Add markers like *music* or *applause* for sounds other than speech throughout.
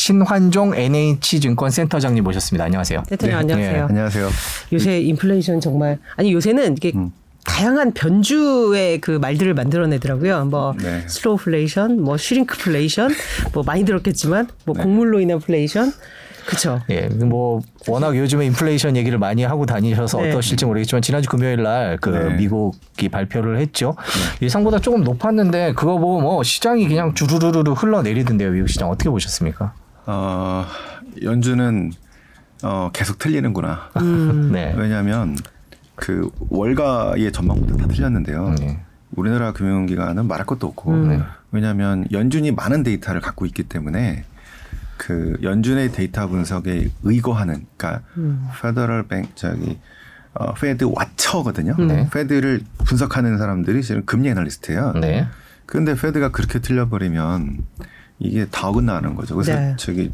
신환종 NH증권 센터장님 모셨습니다. 안녕하세요. 대통령 네. 안녕하세요. 네. 안녕하세요. 요새 인플레이션 정말 아니 요새는 이게 음. 다양한 변주의 그 말들을 만들어내더라고요. 뭐 네. slowflation, 뭐 shrinkflation, 뭐 많이 들었겠지만 뭐 네. 곡물로 인한 플레이션. 그렇죠. 예, 뭐 워낙 요즘에 인플레이션 얘기를 많이 하고 다니셔서 네. 어떠실지 모르겠지만 지난주 금요일 날그 네. 미국이 발표를 했죠. 네. 예상보다 조금 높았는데 그거 보고 뭐 시장이 그냥 주르르르 흘러내리던데요. 미국 시장 어떻게 보셨습니까? 어, 연준은 어, 계속 틀리는구나. 음. 네. 왜냐하면 그 월가의 전망부터 다 틀렸는데요. 네. 우리나라 금융기관은 말할 것도 없고 음. 왜냐하면 연준이 많은 데이터를 갖고 있기 때문에 그 연준의 데이터 분석에 의거하는 그러니까 음. Federal Bank 저기 어, Fed watcher거든요. 네. Fed를 분석하는 사람들이 지금 금리 애널리스트예요. 네. 그런데 페드가 그렇게 틀려버리면 이게 다 어긋나는 거죠. 그래서 네. 저기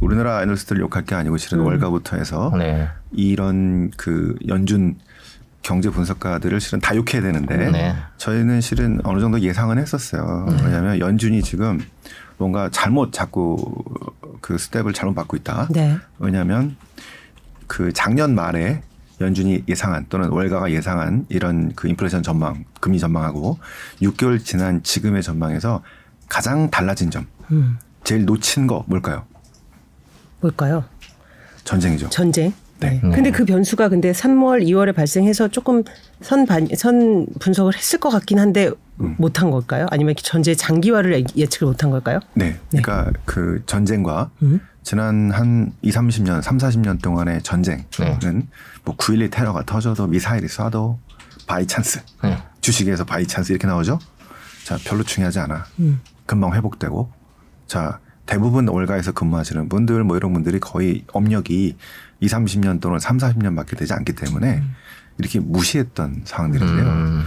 우리나라 애널리스트를 욕할 게 아니고 실은 음. 월가부터 해서 네. 이런 그 연준 경제 분석가들을 실은 다 욕해야 되는데 네. 저희는 실은 어느 정도 예상은 했었어요. 네. 왜냐하면 연준이 지금 뭔가 잘못 자꾸 그 스텝을 잘못 받고 있다. 네. 왜냐하면 그 작년 말에 연준이 예상한 또는 월가가 예상한 이런 그 인플레이션 전망, 금리 전망하고 6개월 지난 지금의 전망에서 가장 달라진 점, 음. 제일 놓친 거 뭘까요? 뭘까요? 전쟁이죠. 전쟁. 네. 네. 근데 그 변수가 근데 3월, 2월에 발생해서 조금 선, 반, 선 분석을 했을 것 같긴 한데 음. 못한 걸까요? 아니면 전제 장기화를 예측을 못한 걸까요? 네. 네. 그러니까 그 전쟁과 음. 지난 한 2, 30년, 3, 40년 동안의 전쟁은 네. 뭐9.12 테러가 터져도 미사일이 쏴도 buy chance. 네. 주식에서 buy chance 이렇게 나오죠? 자, 별로 중요하지 않아. 음. 금방 회복되고. 자, 대부분 월가에서 근무하시는 분들 뭐 이런 분들이 거의 업력이 2, 30년 또는 3, 40년밖에 되지 않기 때문에 음. 이렇게 무시했던 상황들인데요. 음.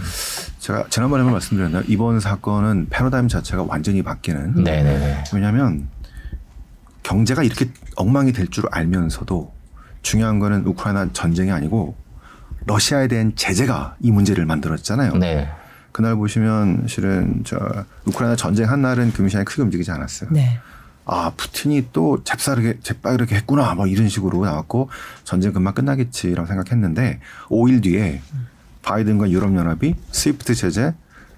제가 지난번에 말씀드렸나요? 이번 사건은 패러다임 자체가 완전히 바뀌는. 네네네. 왜냐하면 경제가 이렇게 엉망이 될 줄 알면서도 중요한 거는 우크라이나 전쟁이 아니고 러시아에 대한 제재가 이 문제를 만들었잖아요. 네. 그날 보시면 실은 저 우크라이나 전쟁 한 날은 금시장이 크게 움직이지 않았어요. 네. 아 푸틴이 또 잽싸르게 재빠르게 했구나 뭐 이런 식으로 나왔고 전쟁 금방 끝나겠지라고 생각했는데 5일 뒤에 바이든과 유럽연합이 스위프트 제재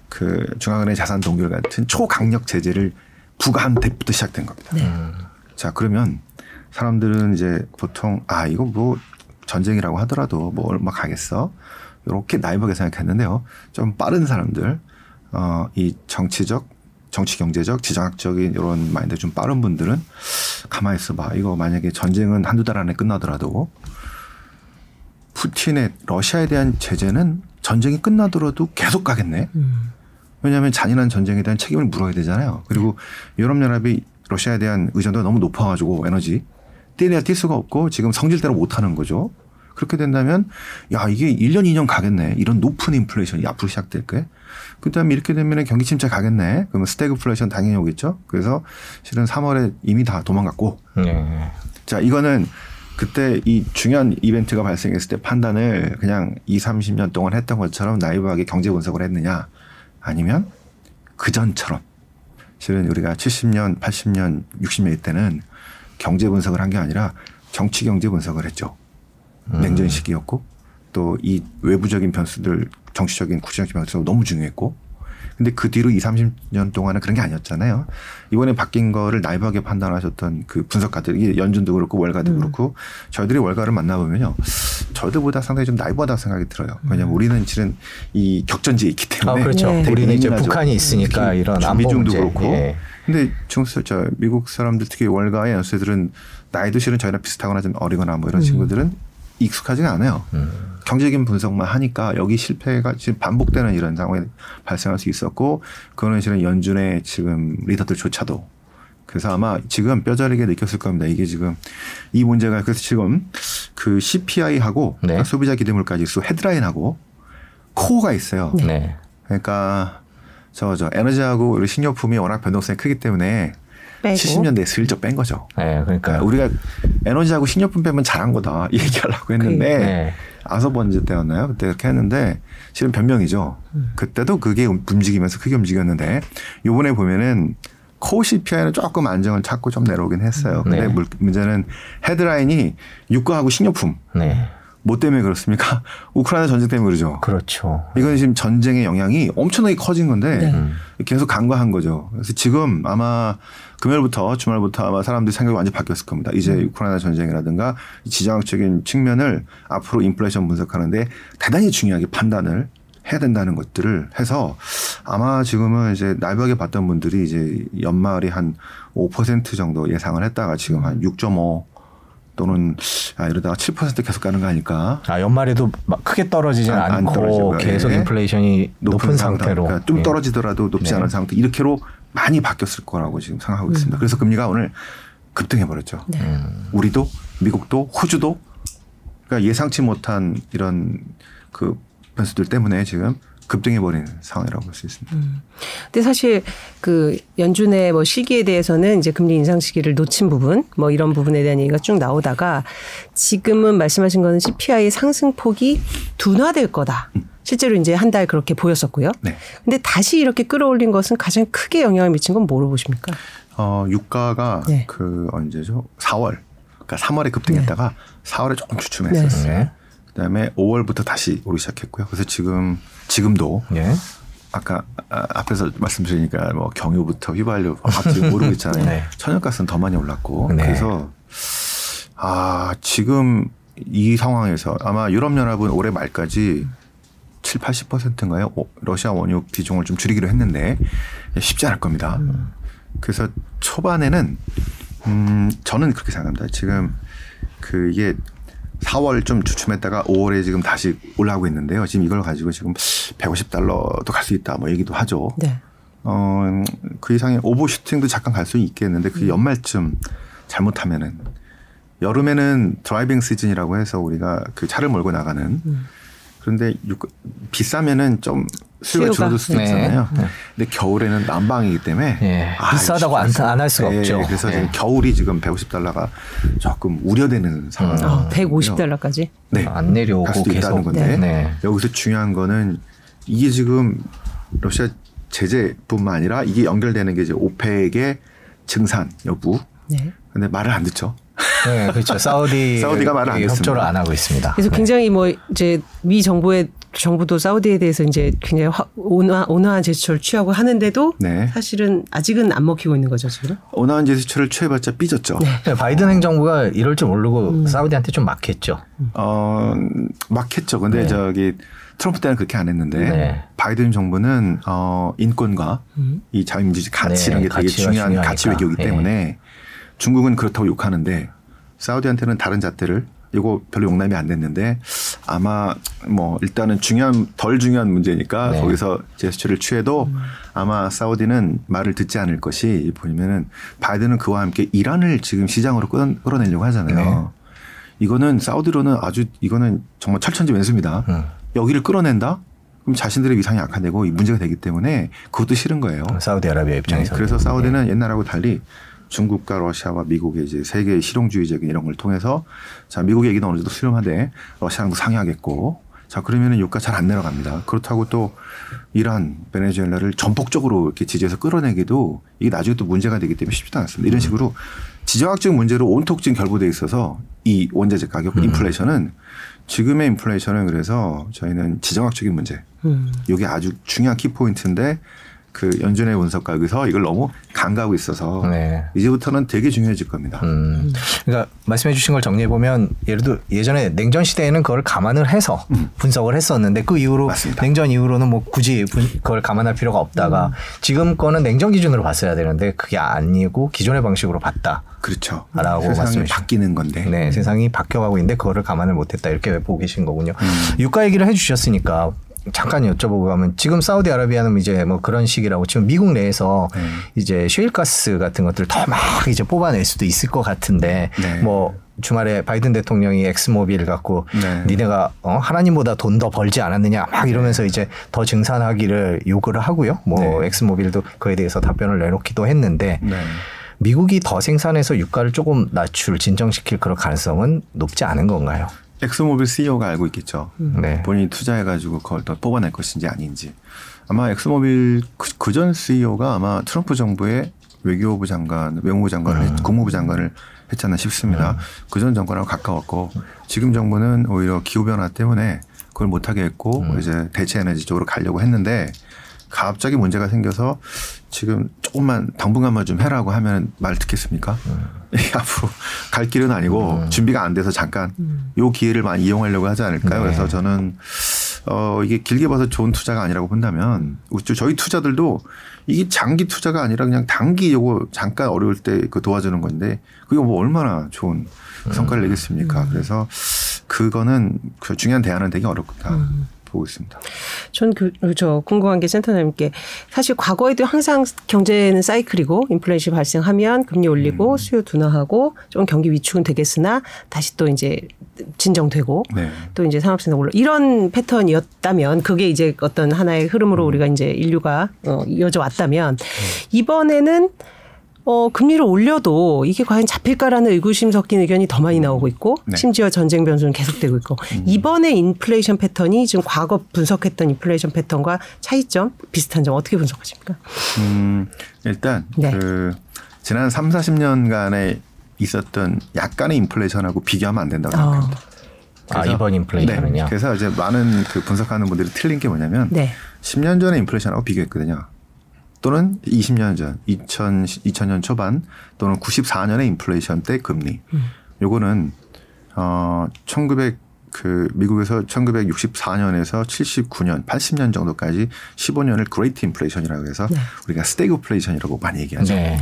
그 중앙은행 자산 동결 같은 초강력 제재를 부과한 때부터 시작된 겁니다. 네. 자 그러면 사람들은 이제 보통 아 이거 뭐 전쟁이라고 하더라도 뭐 얼마 가겠어 이렇게 나이브하게 생각했는데요. 좀 빠른 사람들 어, 이 정치적 정치 경제적 지정학적인 이런 마인드 좀 빠른 분들은 가만히 있어봐. 이거 만약에 전쟁은 한두 달 안에 끝나더라도 푸틴의 러시아에 대한 제재는 전쟁이 끝나더라도 계속 가겠네. 음. 왜냐하면 잔인한 전쟁에 대한 책임을 물어야 되잖아요. 그리고 유럽연합이 러시아에 대한 의존도가 너무 높아가지고 에너지 떼내야 뗄 수가 없고 지금 성질대로 못하는 거죠. 그렇게 된다면 야 이게 1년 2년 가겠네. 이런 높은 인플레이션이 앞으로 시작될 게. 그다음에 이렇게 되면 경기 침체 가겠네. 그러면 스태그플레이션 당연히 오겠죠. 그래서 실은 3월에 이미 다 도망갔고. 네. 자 이거는 그때 이 중요한 이벤트가 발생했을 때 판단을 그냥 2, 30년 동안 했던 것처럼 나이브하게 경제 분석을 했느냐 아니면 그 전처럼 실은 우리가 70년, 80년, 60년 이때는 경제 분석을 한 게 아니라 정치 경제 분석을 했죠. 음. 냉전 시기였고 또 이 외부적인 변수들 정치적인 구체적인 변수가 너무 중요했고 근데 그 뒤로 2, 30년 동안은 그런 게 아니었잖아요. 이번에 바뀐 거를 나이브하게 판단하셨던 그 분석가들, 이 연준도 그렇고 월가도 음. 그렇고 저희들이 월가를 만나보면요. 저희보다 상당히 좀 나이브하다고 생각이 들어요. 왜냐하면 음. 우리는 실은 이 격전지에 있기 때문에. 아, 그렇죠. 네. 우리는 이제 북한이 있으니까 이런 안보 문제. 그렇고. 예. 근데 지금 저 미국 사람들 특히 월가의 연수들은 나이도 실은 저희랑 비슷하거나 좀 어리거나 뭐 이런 음. 친구들은 익숙하지가 않아요. 음. 경제적인 분석만 하니까 여기 실패가 지금 반복되는 이런 상황이 발생할 수 있었고 그거는 실은 연준의 지금 리더들조차도 그래서 아마 지금 뼈저리게 느꼈을 겁니다. 이게 지금 이 문제가 그래서 지금 그 CPI하고 네. 소비자 기대물가 지수 헤드라인하고 코어가 있어요. 네. 그러니까 저저 에너지하고 우리 식료품이 워낙 변동성이 크기 때문에 빼고. 70년대에 슬쩍 뺀 거죠. 네, 그러니까 우리가 에너지하고 식료품 빼면 잘한 거다 *laughs* 이 얘기하려고 했는데 네. 아서번즈 때였나요? 그때 그렇게 했는데 실은 변명이죠. 음. 그때도 그게 움직이면서 크게 움직였는데 요번에 보면은 코어 CPI는 조금 안정을 찾고 좀 내려오긴 했어요. 근데 네. 물- 문제는 헤드라인이 유가하고 식료품 네. 뭐 때문에 그렇습니까? *laughs* 우크라이나 전쟁 때문에 그러죠. 그렇죠. 이건 지금 전쟁의 영향이 엄청나게 커진 건데 네. 계속 간과한 거죠. 그래서 지금 아마 금요일부터 주말부터 아마 사람들이 생각이 완전 히 바뀌었을 겁니다. 이제 우크라이나 전쟁이라든가 이 지정학적인 측면을 앞으로 인플레이션 분석하는데 대단히 중요하게 판단을 해야 된다는 것들을 해서 아마 지금은 이제 나이하게 봤던 분들이 이제 연말이 한 5% 정도 예상을 했다가 지금 한 6.5 또는 아 이러다가 7% 계속 가는 거 아닐까 아 연말에도 막 크게 떨어지진 안- 안 않고 떨어지고요. 계속 예. 인플레이션이 높은, 상태, 상태로 그러니까 좀 예. 떨어지더라도 높지 네. 않은 상태 이렇게로 많이 바뀌었을 거라고 지금 생각하고 있습니다. 그래서 금리가 오늘 급등해 버렸죠. 음. 우리도 미국도 호주도 그러니까 예상치 못한 이런 그 변수들 때문에 지금 급등해 버리는 상황이라고 볼 수 있습니다. 근데 사실 그 연준의 뭐 시기에 대해서는 이제 금리 인상 시기를 놓친 부분 뭐 이런 부분에 대한 얘기가 쭉 나오다가 지금은 말씀하신 거는 CPI 상승폭이 둔화될 거다. 실제로 이제 한 달 그렇게 보였었고요. 네. 근데 다시 이렇게 끌어올린 것은 가장 크게 영향을 미친 건 뭐로 보십니까? 어, 유가가 네. 그 언제죠? 4월. 그러니까 3월에 급등했다가 4월에 조금 주춤했었어요. 네. 그다음에 5월부터 다시 오르기 시작했고요. 그래서 지금 지금도 예. 아까 아, 앞에서 말씀드리니까 뭐 경유부터 휘발유 갑자기 *laughs* 오르고 있잖아요. 네. 천연가스는 더 많이 올랐고 네. 그래서 아 지금 이 상황에서 아마 유럽연합은 올해 말까지 7, 80%인가요? 오, 러시아 원유 비중을 좀 줄이기로 했는데 쉽지 않을 겁니다. 그래서 초반에는 음 저는 그렇게 생각합니다. 지금 그 이게 4월 좀 주춤했다가 5월에 지금 다시 올라가고 있는데요. 지금 이걸 가지고 지금 150달러도 갈 수 있다 뭐 얘기도 하죠. 네. 어, 그 이상의 overshooting도 잠깐 갈 수 있겠는데 음. 그 연말쯤 잘못하면은 여름에는 driving season이라고 해서 우리가 그 차를 몰고 나가는 음. 그런데 유- 비싸면은 좀 수요가 수요가, 줄어들 수도 네. 있잖아요. 네. 근데 겨울에는 난방이기 때문에 예. 아, 비싸다고 안- 진짜. 안할 수가 예, 없죠. 그래서 예. 지금 겨울이 지금 150달러가 조금 우려되는 상황. 어, 150달러까지. 네. 안 내려오고 갈 수도 계속 있다는 건데 네. 여기서 중요한 거는 이게 지금 러시아 제재뿐만 아니라 이게 연결되는 게 이제 오펙의 증산 여부. 네. 근데 말을 안 듣죠. 네, 그렇죠. 사우디 *laughs* 사우디가 말을 안 협조를. 안 하고 있습니다. 그래서 네. 굉장히 뭐 이제 미 정부의 정부도 사우디에 대해서 이제 굉장히 화- 온화, 온화한 제스처를 취하고 하는데도 네. 사실은 아직은 안 먹히고 있는 거죠 지금. 온화한 제스처를 취해봤자 삐졌죠. 네, 바이든 행정부가 이럴 줄 모르고 음. 사우디한테 좀 막혔죠. 어, 막했죠. 근데 네. 저기 트럼프 때는 그렇게 안 했는데 네. 바이든 정부는 어, 인권과 음. 이 자유민주주의 가치 네, 이런 게 되게 중요한 중요하니까. 가치 외교이기 예. 때문에 중국은 그렇다고 욕하는데 사우디한테는 다른 잣대를 이거 별로 용납이 안 됐는데 아마 뭐 일단은 중요한 덜 중요한 문제니까 네. 거기서 제스처를 취해도 아마 사우디는 말을 듣지 않을 것이 보면은 바이든은 그와 함께 이란을 지금 시장으로 끌어- 끌어 내려고 하잖아요. 네. 이거는 사우디로는 아주 이거는 정말 철천지 왼수입니다. 음. 여기를 끌어낸다? 그럼 자신들의 위상이 악화되고 이 문제가 되기 때문에 그것도 싫은 거예요. 사우디아라비아 네, 입장에서. 그래서 사우디는 옛날하고 달리 중국과 러시아와 미국의 이제 세계 실용주의적인 이런 걸 통해서 자 미국의 얘기는 어느 정도 수렴하되 러시아랑도 상의하겠고 자 그러면은 유가 잘 안 내려갑니다. 그렇다고 또 이란, 베네수엘라를 전폭적으로 이렇게 지지해서 끌어내기도 이게 나중에 또 문제가 되기 때문에 쉽지도 않습니다. 이런 식으로 지정학적 문제로 온통 지금 결부돼 있어서 이 원자재 가격 인플레이션은 지금의 인플레이션은 그래서 저희는 지정학적인 문제 음. 이게 아주 중요한 키포인트인데 그 연준의 분석가 여기서 이걸 너무 간과하고 있어서 네. 이제부터는 되게 중요해질 겁니다. 음. 그러니까 말씀해 주신 걸 정리해 보면 예를 들어 예전에 냉전 시대에는 그걸 감안을 해서 분석을 했었는데 그 이후로 음. 맞습니다. 냉전 이후로는 뭐 굳이 분- 그걸 감안할 필요가 없다가 지금 거는 냉전 기준으로 봤어야 되는데 그게 아니고 기존의 방식으로 봤다. 그렇죠. 라고 세상이 말씀해 바뀌는 건데. 네, 세상이 바뀌어가고 있는데 그거를 감안을 못했다 이렇게 보고 계신 거군요. 음. 유가 얘기를 해주셨으니까 잠깐 여쭤보고 가면 지금 사우디아라비아는 이제 뭐 그런 식이라고 지금 미국 내에서 네. 이제 셰일가스 같은 것들 더막 이제 뽑아낼 수도 있을 것 같은데 네. 뭐 주말에 바이든 대통령이 엑손모빌 갖고 네. 니네가 어, 하나님보다 돈 더 벌지 않았느냐 막 이러면서 이제 더 증산하기를 요구를 하고요. 뭐 네. 엑손모빌도 그에 대해서 답변을 내놓기도 했는데 네. 미국이 더 생산해서 유가를 조금 낮출 진정시킬 그런 가능성은 높지 않은 건가요? 엑손모빌 CEO가 알고 있겠죠. 네. 본인이 투자해가지고 그걸 더 뽑아낼 것인지 아닌지. 아마 엑스모빌 그전 CEO가 아마 트럼프 정부의 외교부 장관, 외무부 장관을, 음. 국무부 장관을 했잖아 싶습니다. 음. 그전 정권하고 가까웠고 지금 정부는 오히려 기후 변화 때문에 그걸 못하게 했고 음. 이제 대체 에너지 쪽으로 가려고 했는데 갑자기 문제가 생겨서 지금 조금만 당분간만 좀 해라고 하면 말 듣겠습니까? 음. *laughs* 앞으로 갈 길은 아니고 음. 준비가 안 돼서 잠깐 음. 요 기회를 많이 이용하려고 하지 않을까요? 네. 그래서 저는 어 이게 길게 봐서 좋은 투자가 아니라고 본다면 저희 투자들도 이게 장기 투자가 아니라 그냥 단기 요거 잠깐 어려울 때 그 도와주는 건데 그게 뭐 얼마나 좋은 성과를 음. 내겠습니까? 음. 그래서 그거는 그 중요한 대안은 되게 어렵다. 음. 보고 있습니다. 전 그, 저 궁금한 게 센터장님께 사실 과거에도 항상 경제는 사이클이고 인플레이션 발생하면 금리 올리고 음. 수요 둔화하고 좀 경기 위축은 되겠으나 다시 또 이제 진정되고 네. 또 이제 산업생산 올라 이런 패턴이었다면 그게 이제 어떤 하나의 흐름으로 음. 우리가 이제 인류가 어, 이어져 왔다면 음. 이번에는 어, 금리를 올려도 이게 과연 잡힐까라는 의구심 섞인 의견이 더 많이 나오고 있고 네. 심지어 전쟁 변수는 계속되고 있고 음. 이번에 인플레이션 패턴이 지금 과거 분석했던 인플레이션 패턴과 차이점 비슷한 점 어떻게 분석하십니까? 음, 일단 네. 그 지난 3, 40년간에 있었던 약간의 인플레이션하고 비교하면 안 된다고 생각합니다. 어. 아, 이번 인플레이션은요? 네. 그래서 이제 많은 그 분석하는 분들이 틀린 게 뭐냐면 네. 10년 전에 인플레이션하고 비교했거든요. 또는 20년 전, 2000, 2000년 초반 또는 94년의 인플레이션 때 금리. 음. 요거는 어 1900, 그 미국에서 1964년에서 79년, 80년 정도까지 15년을 Great Inflation이라고 해서 네. 우리가 스태그플레이션이라고 많이 얘기하죠. 네.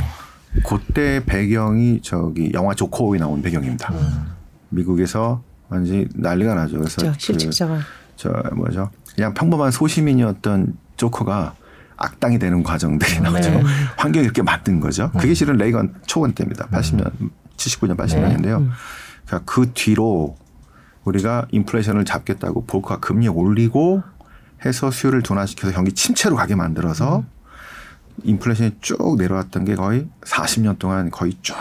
그때 배경이 저기 영화 조커 이 나온 배경입니다. 음. 미국에서 완전히 난리가 나죠. 그래서 그 실직자가 저 뭐죠? 그냥 평범한 소시민이었던 조커가 악당이 되는 과정들이 음, 나오죠. 네. 환경이 이렇게 만든 거죠. 그게 음. 실은 레이건 초임 때입니다. 80년, 79년, 80년인데요. 네. 그러니까 그 뒤로 우리가 인플레이션을 잡겠다고 볼크가 금리 올리고 해서 수요를 둔화시켜서 경기 침체로 가게 만들어서 음. 인플레이션이 쭉 내려왔던 게 거의 40년 동안 거의 쭉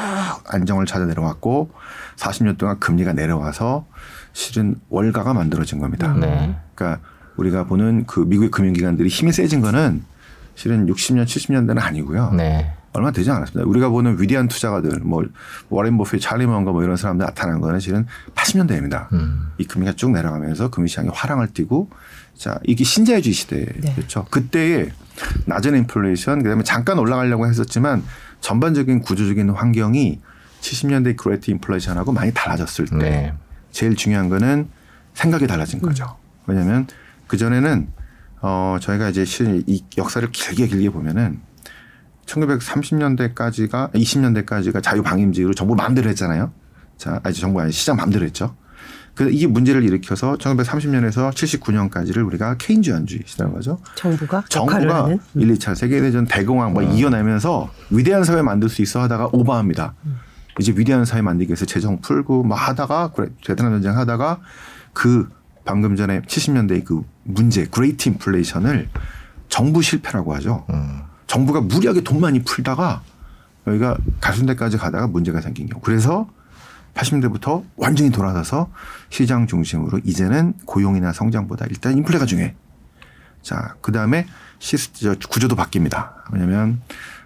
안정을 찾아 내려왔고 40년 동안 금리가 내려와서 실은 월가가 만들어진 겁니다. 네. 그러니까 우리가 보는 그 미국의 금융기관들이 힘이 세진 거는 실은 60년, 70년대는 아니고요. 네. 얼마 되지 않았습니다. 우리가 보는 위대한 투자가들, 뭐 워렌 버핏, 찰리 멍거 뭐 이런 사람들 나타난 거는 실은 80년대입니다. 음. 이 금리가 쭉 내려가면서 금융시장이 활황을 띠고 자 이게 신자유주의 시대였죠. 네. 그때의 낮은 인플레이션, 그다음에 잠깐 올라가려고 했었지만 전반적인 구조적인 환경이 70년대 Great Inflation하고 많이 달라졌을 때 네. 제일 중요한 거는 생각이 달라진 거죠. 왜냐하면 그 전에는 어, 저희가 이제 이 역사를 길게 길게 보면은 1930년대까지가 20년대까지가 자유방임적으로 정부 마음대로 했잖아요. 자, 아니 정부 아니 시장 마음대로 했죠. 그래서 이게 문제를 일으켜서 1930년에서 79년까지를 우리가 케인즈주의 시대라고 하죠. 정부가 정부가 1, 2차 세계대전 대공황 뭐 음. 이겨내면서 위대한 사회 만들 수 있어 하다가 오버합니다. 음. 이제 위대한 사회 만들기 위해서 재정 풀고 뭐 하다가 그래 베트남 전쟁 하다가 그 방금 전에 70년대 그 문제 Great Inflation을 정부 실패라고 하죠. 음. 정부가 무리하게 돈 많이 풀다가 여기가 가순대까지 가다가 문제가 생긴 경우. 그래서 80년대부터 완전히 돌아서서 시장 중심으로 이제는 고용이나 성장보다 일단 인플레가 중요해. 자, 그 다음에 시스, 구조도 바뀝니다. 왜냐면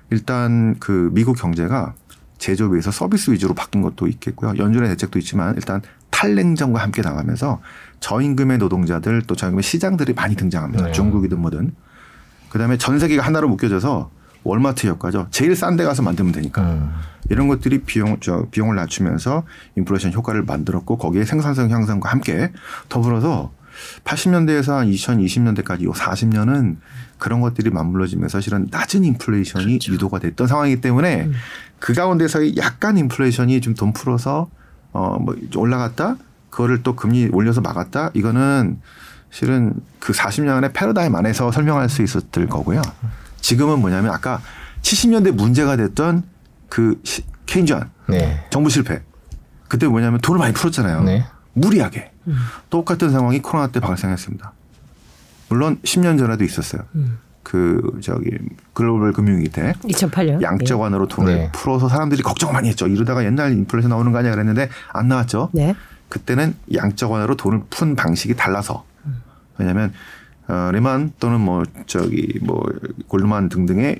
일단 그 미국 경제가 제조업에서 서비스 위주로 바뀐 것도 있겠고요. 연준의 대책도 있지만 일단 탈냉전과 함께 나가면서 저임금의 노동자들 또 저임금의 시장들이 많이 등장합니다. 네. 중국이든 뭐든. 그다음에 전 세계가 하나로 묶여져서 월마트 효과죠. 제일 싼 데 가서 만들면 되니까. 음. 이런 것들이 비용, 저, 비용을 낮추면서 인플레이션 효과를 만들었고 거기에 생산성 향상과 함께 더불어서 80년대에서 한 2020년대까지 요 40년은 그런 것들이 맞물려지면서 사실은 낮은 인플레이션이 그렇죠. 유도가 됐던 상황이기 때문에 음. 그 가운데서 약간 인플레이션이 좀 돈 풀어서 어뭐 올라갔다 그거를 또 금리 올려서 막았다 이거는 실은 그 40년의 패러다임 안에서 설명할 수 있었을 거고요. 지금은 뭐냐면 아까 70년대 문제가 됐던 그 케인주안 네. 정부 실패 그때 뭐냐면 돈을 많이 풀었잖아요. 네. 무리하게 음. 똑같은 상황이 코로나 때 발생했습니다. 물론 10년 전에도 있었어요. 음. 그 저기 글로벌 금융위기 때 2008년 양적 완으로 돈을 네. 풀어서 사람들이 걱정 많이 했죠. 이러다가 옛날 인플레이션 나오는 거 아니야 그랬는데 안 나왔죠. 네. 그때는 양적 완으로 돈을 푼 방식이 달라서 왜냐하면 어, 레만 또는 뭐 저기 뭐 골드만 등등의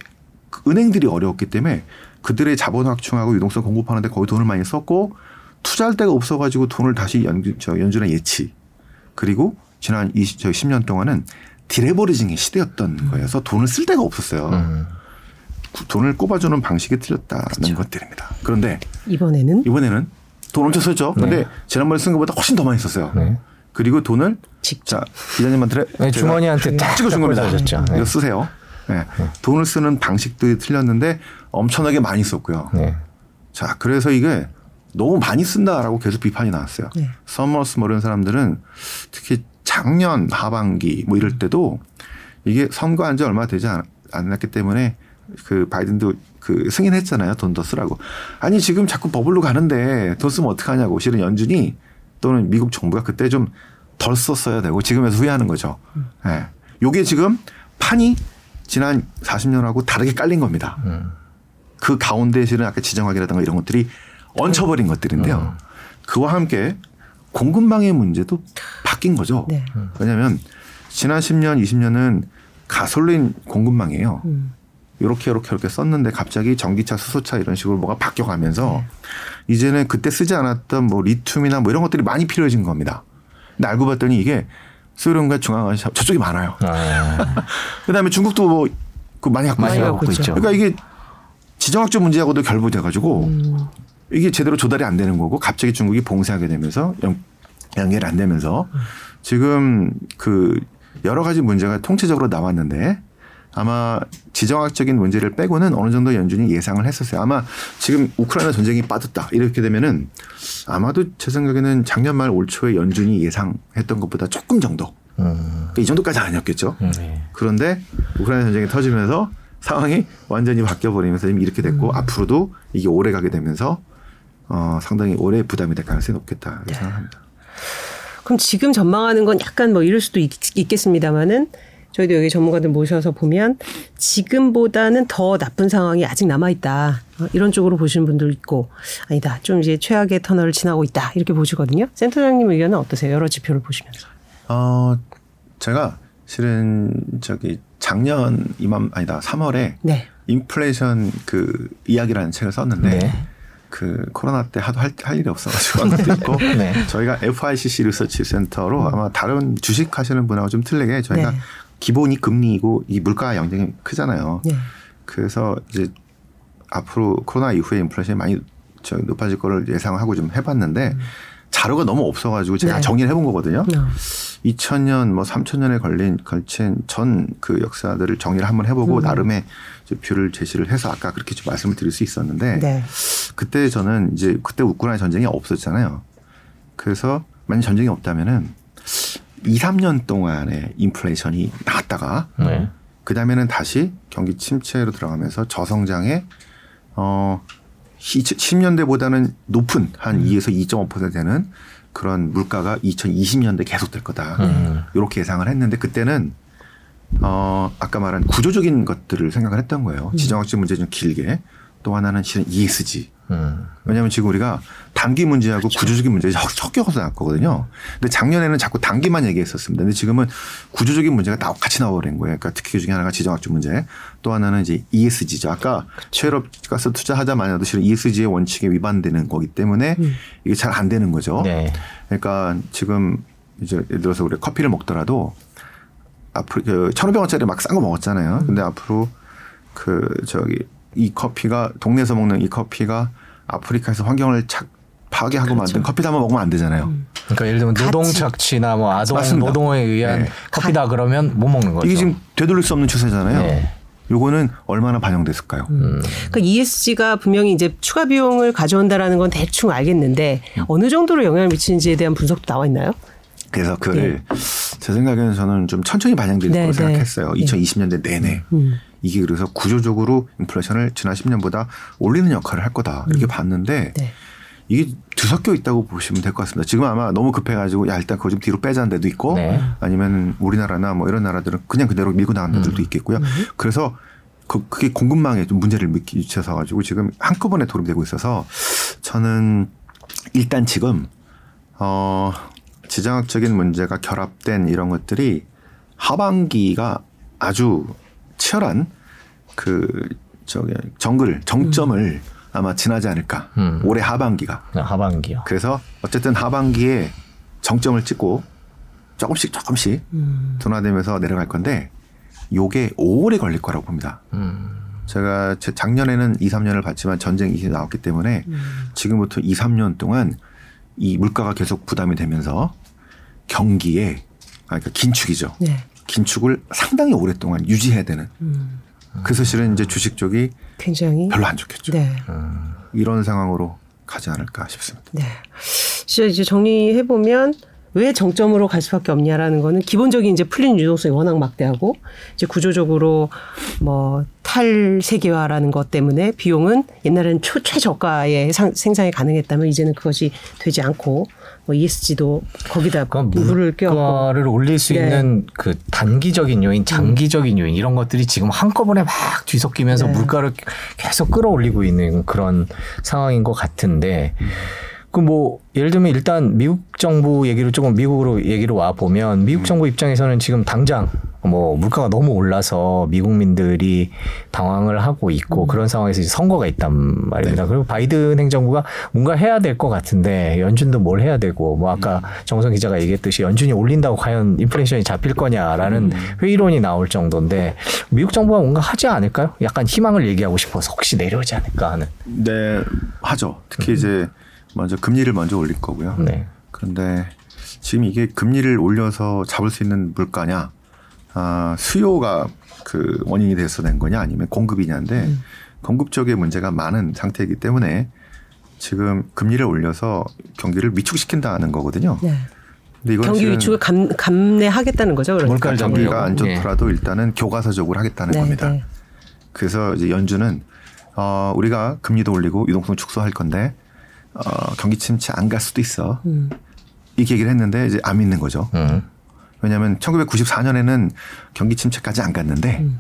그 은행들이 어려웠기 때문에 그들의 자본 확충하고 유동성 공급하는데 거의 돈을 많이 썼고 투자할 데가 없어가지고 돈을 다시 연준, 저 연준의 예치 그리고 지난 20, 저 10년 동안은 디레버리징의 시대였던 거여서 돈을 쓸 데가 없었어요. 음. 돈을 꼽아주는 방식이 틀렸다는 그렇죠. 것들입니다. 그런데 이번에는 이번에는 돈 엄청 썼죠. 근데 네. 지난번에 쓴 것보다 훨씬 더 많이 썼어요. 네. 그리고 돈을 직접. 자 기자님한테 네, 주머니한테 딱 찍어준 겁니다. 네. 이거 쓰세요. 네. 돈을 쓰는 방식들이 틀렸는데 엄청나게 많이 썼고요. 네. 자, 그래서 이게 너무 많이 쓴다라고 계속 비판이 나왔어요. 네. 서머스 뭐 이런 사람들은 특히 작년 하반기 뭐 이럴 때도 이게 선거한 지 얼마 되지 않, 않았기 때문에 그 바이든도 그 승인했잖아요. 돈 더 쓰라고. 아니 지금 자꾸 버블로 가는데 돈 쓰면 어떡하냐고. 실은 연준이 또는 미국 정부가 그때 좀 덜 썼어야 되고 지금에서 후회하는 거죠. 예. 네. 요게 지금 판이 지난 40년하고 다르게 깔린 겁니다. 음. 그 가운데 실은 아까 지정학이라든가 이런 것들이 얹혀버린 것들인데요. 그와 함께 공급망의 문제도 바뀐 거죠. 네. 왜냐하면 지난 10년, 20년은 가솔린 공급망이에요. 음. 이렇게 이렇게 이렇게 썼는데 갑자기 전기차, 수소차 이런 식으로 뭐가 바뀌어가면서 이제는 그때 쓰지 않았던 뭐 리튬이나 뭐 이런 것들이 많이 필요해진 겁니다. 근데 알고 봤더니 이게 소련과 중앙아시아 저쪽이 많아요. 아, *laughs* 그다음에 중국도 뭐 그 많이 갖고 많이 있어요. 있죠. 그러니까 이게 지정학적 문제하고도 결부돼 가지고 음. 이게 제대로 조달이 안 되는 거고 갑자기 중국이 봉쇄하게 되면서 연, 연결이 안 되면서 지금 그 여러 가지 문제가 통체적으로 나왔는데 아마 지정학적인 문제를 빼고는 어느 정도 연준이 예상을 했었어요. 아마 지금 우크라이나 전쟁이 빠졌다 이렇게 되면은 아마도 제 생각에는 작년 말 올 초에 연준이 예상했던 것보다 조금 정도 음. 그러니까 이 정도까지 아니었겠죠. 네. 그런데 우크라이나 전쟁이 터지면서 상황이 완전히 바뀌어 버리면서 이미 이렇게 됐고 앞으로도 이게 오래 가게 되면서 어 상당히 오래 부담이 될 가능성이 높겠다 이렇게 생각합니다. 그럼 지금 전망하는 건 약간 뭐 이럴 수도 있, 겠습니다마는 저희도 여기 전문가들 모셔서 보면 지금보다는 더 나쁜 상황이 아직 남아 있다. 어, 이런 쪽으로 보시는 분들 있고 아니다. 좀 이제 최악의 터널을 지나고 있다. 이렇게 보시거든요. 센터장님 의견은 어떠세요? 여러 지표를 보시면서. 어 제가 실은 저기 작년 이맘 아니다 3월에 네. 인플레이션 그 이야기라는 책을 썼는데 네. 그 코로나 때 하도 할, 할 일이 없어가지고 한 것도 있고 네. 저희가 FICC 리서치 센터로 아마 다른 주식 하시는 분하고 좀 틀리게 저희가 네. 기본이 금리이고 이 물가 영향이 크잖아요. 네. 그래서 이제 앞으로 코로나 이후에 인플레이션이 많이 저 높아질 거를 예상하고 좀 해봤는데 자료가 너무 없어가지고 제가 네. 정리를 해본 거거든요. 어. 2000년 뭐 3000년에 걸린 걸친 전 그 역사들을 정리를 한번 해보고 음. 나름의 view를 제시를 해서 아까 그렇게 좀 말씀을 드릴 수 있었는데 네. 그때 저는 이제 그때 우크라이나 전쟁이 없었잖아요. 그래서 만약 전쟁이 없다면은 2, 3년 동안의 인플레이션이 나왔다가 네. 그 다음에는 다시 경기 침체로 들어가면서 저성장에 어 10년대보다는 높은 한 2에서 2.5% 되는 그런 물가가 2020년대 계속 될 거다. 음. 이렇게 예상을 했는데 그때는 어 아까 말한 구조적인 것들을 생각을 했던 거예요. 지정학적 문제 좀 길게 또 하나는 실은 ESG. 음. 왜냐하면 지금 우리가 단기 문제하고 구조적인 문제가 섞여서 나왔거든요. 근데 작년에는 자꾸 단기만 얘기했었습니다. 근데 지금은 구조적인 문제가 다 같이 나와버린 거예요. 그러니까 특히 그 중에 하나가 지정학적 문제, 또 하나는 이제 ESG죠. 아까 최럽가스 투자하자마자 해도 실은 ESG의 원칙에 위반되는 거기 때문에 이게 잘 안 되는 거죠. 네. 그러니까 지금 이제 예를 들어서 우리 커피를 먹더라도 앞으로 그 천오백 원짜리 막 싼 거 먹었잖아요. 근데 앞으로 그 저기 이 커피가 동네에서 먹는 이 커피가 아프리카에서 환경을 착 파괴하고 만든 커피다 만 먹으면 안 되잖아요. 그러니까 예를 들면 노동 착취나 뭐 아동 맞습니다. 노동에 의한 네. 커피다 그러면 못 먹는 거죠. 이게 지금 되돌릴 수 없는 추세잖아요. 네. 요거는 얼마나 반영됐을까요? 그러니까 ESG가 분명히 이제 추가 비용을 가져온다라는 건 대충 알겠는데 어느 정도로 영향을 미치는지에 대한 분석도 나와 있나요? 그래서 그걸 제 생각에는 저는 좀 천천히 반영될 네, 거라고 네. 생각했어요. 2020년대 내내. 음. 이게 그래서 구조적으로 인플레이션을 지난 10년보다 올리는 역할을 할 거다. 이렇게 봤는데 네. 이게 뒤섞여 있다고 보시면 될 것 같습니다. 지금 아마 너무 급해가지고 야 일단 그거 좀 뒤로 빼자는 데도 있고 네. 아니면 우리나라나 뭐 이런 나라들은 그냥 그대로 밀고 나가는 데들도 있겠고요. 그래서 그, 그게 공급망에 좀 문제를 미쳐서 가지고 지금 한꺼번에 도움되고 있어서 저는 일단 지금 어 지정학적인 문제가 결합된 이런 것들이 하반기가 아주 치열한 그 저기 정글 정점을 음. 아마 지나지 않을까. 음. 올해 하반기가. 네, 하반기요. 그래서 어쨌든 하반기에 정점을 찍고 조금씩 조금씩 음. 둔화되면서 내려갈 건데 요게 오래 걸릴 거라고 봅니다. 음. 제가 작년에는 2, 3년을 봤지만 전쟁이 나왔기 때문에 음. 지금부터 2, 3년 동안 이 물가가 계속 부담이 되면서 경기에 아 그러니까 긴축이죠. 네. 긴축을 상당히 오랫동안 유지해야 되는. 음. 그래서 실은 이제 주식 쪽이 굉장히 별로 안 좋겠죠. 네. 음. 이런 상황으로 가지 않을까 싶습니다. 네. 진짜 이제 정리해 보면 왜 정점으로 갈 수밖에 없냐라는 거는 기본적인 이제 풀린 유동성이 워낙 막대하고 이제 구조적으로 뭐 탈세계화라는 것 때문에 비용은 옛날에는 초 최저가의 생산이 가능했다면 이제는 그것이 되지 않고 뭐 ESG도 거기다 물을 껴를 올릴 수 네. 있는 그 단기적인 요인, 장기적인 요인 이런 것들이 지금 한꺼번에 막 뒤섞이면서 네. 물가를 계속 끌어올리고 있는 그런 상황인 것 같은데 음. 그 뭐 예를 들면 일단 미국 정부 얘기를 조금 미국으로 얘기를 와 보면 미국 정부 입장에서는 지금 당장 뭐 물가가 너무 올라서 미국민들이 당황을 하고 있고 음. 그런 상황에서 이제 선거가 있단 말입니다. 네. 그리고 바이든 행정부가 뭔가 해야 될 것 같은데 연준도 뭘 해야 되고 뭐 아까 음. 정성 기자가 얘기했듯이 연준이 올린다고 과연 인플레이션이 잡힐 거냐라는 음. 회의론이 나올 정도인데 미국 정부가 뭔가 하지 않을까요? 약간 희망을 얘기하고 싶어서 혹시 내려오지 않을까 하는. 네, 하죠. 특히 음. 이제 먼저 금리를 먼저 올릴 거고요. 네. 그런데 지금 이게 금리를 올려서 잡을 수 있는 물가냐, 아, 수요가 그 원인이 돼서 된 거냐 아니면 공급이냐인데 음. 공급 쪽에 문제가 많은 상태이기 때문에 지금 금리를 올려서 경기를 위축시킨다는 거거든요. 네. 근데 이건 경기 위축을 감, 감내하겠다는 거죠. 그러니까 물가 경기가 안 좋더라도 네. 일단은 교과서적으로 하겠다는 네, 겁니다. 네. 그래서 이제 연준은 어, 우리가 금리도 올리고 유동성 축소할 건데 어, 경기 침체 안 갈 수도 있어. 음. 이렇게 얘기를 했는데 이제 안 믿는 거죠. 음. 왜냐하면 1994년에는 경기 침체까지 안 갔는데 음.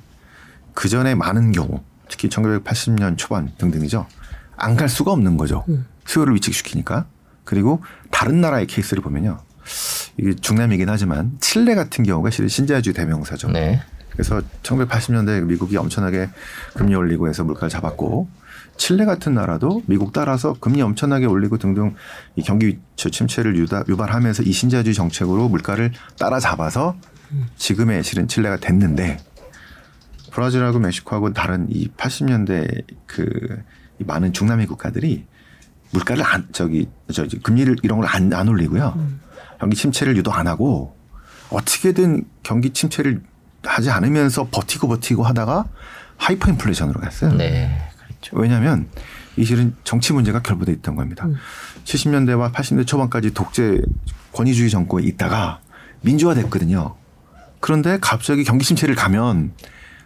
그 전에 많은 경우 특히 1980년 초반 등등이죠. 안 갈 수가 없는 거죠. 음. 수요를 위축시키니까. 그리고 다른 나라의 케이스를 보면요. 이게 중남이긴 하지만 칠레 같은 경우가 실은 신자유주의 대명사죠. 네. 그래서 1980년대 미국이 엄청나게 금리 올리고 해서 물가를 잡았고 칠레 같은 나라도 미국 따라서 금리 엄청나게 올리고 등등 이 경기 침체를 유다, 유발하면서 이 신자주의 정책으로 물가를 따라잡아서 지금의 실은 칠레가 됐는데 브라질하고 멕시코하고 다른 이 80년대 그이 많은 중남미 국가들이 물가를 안 저기 저기 금리를 이런 걸안안 올리고요. 음. 경기 침체를 유도 안 하고 어떻게든 경기 침체를 하지 않으면서 버티고 버티고 하다가 하이퍼인플레이션으로 갔어요. 네. 그렇죠. 왜냐하면 이 실은 정치 문제가 결부돼 있던 겁니다. 음. 70년대와 80년대 초반까지 독재 권위주의 정권에 있다가 민주화됐거든요. 그런데 갑자기 경기 침체를 가면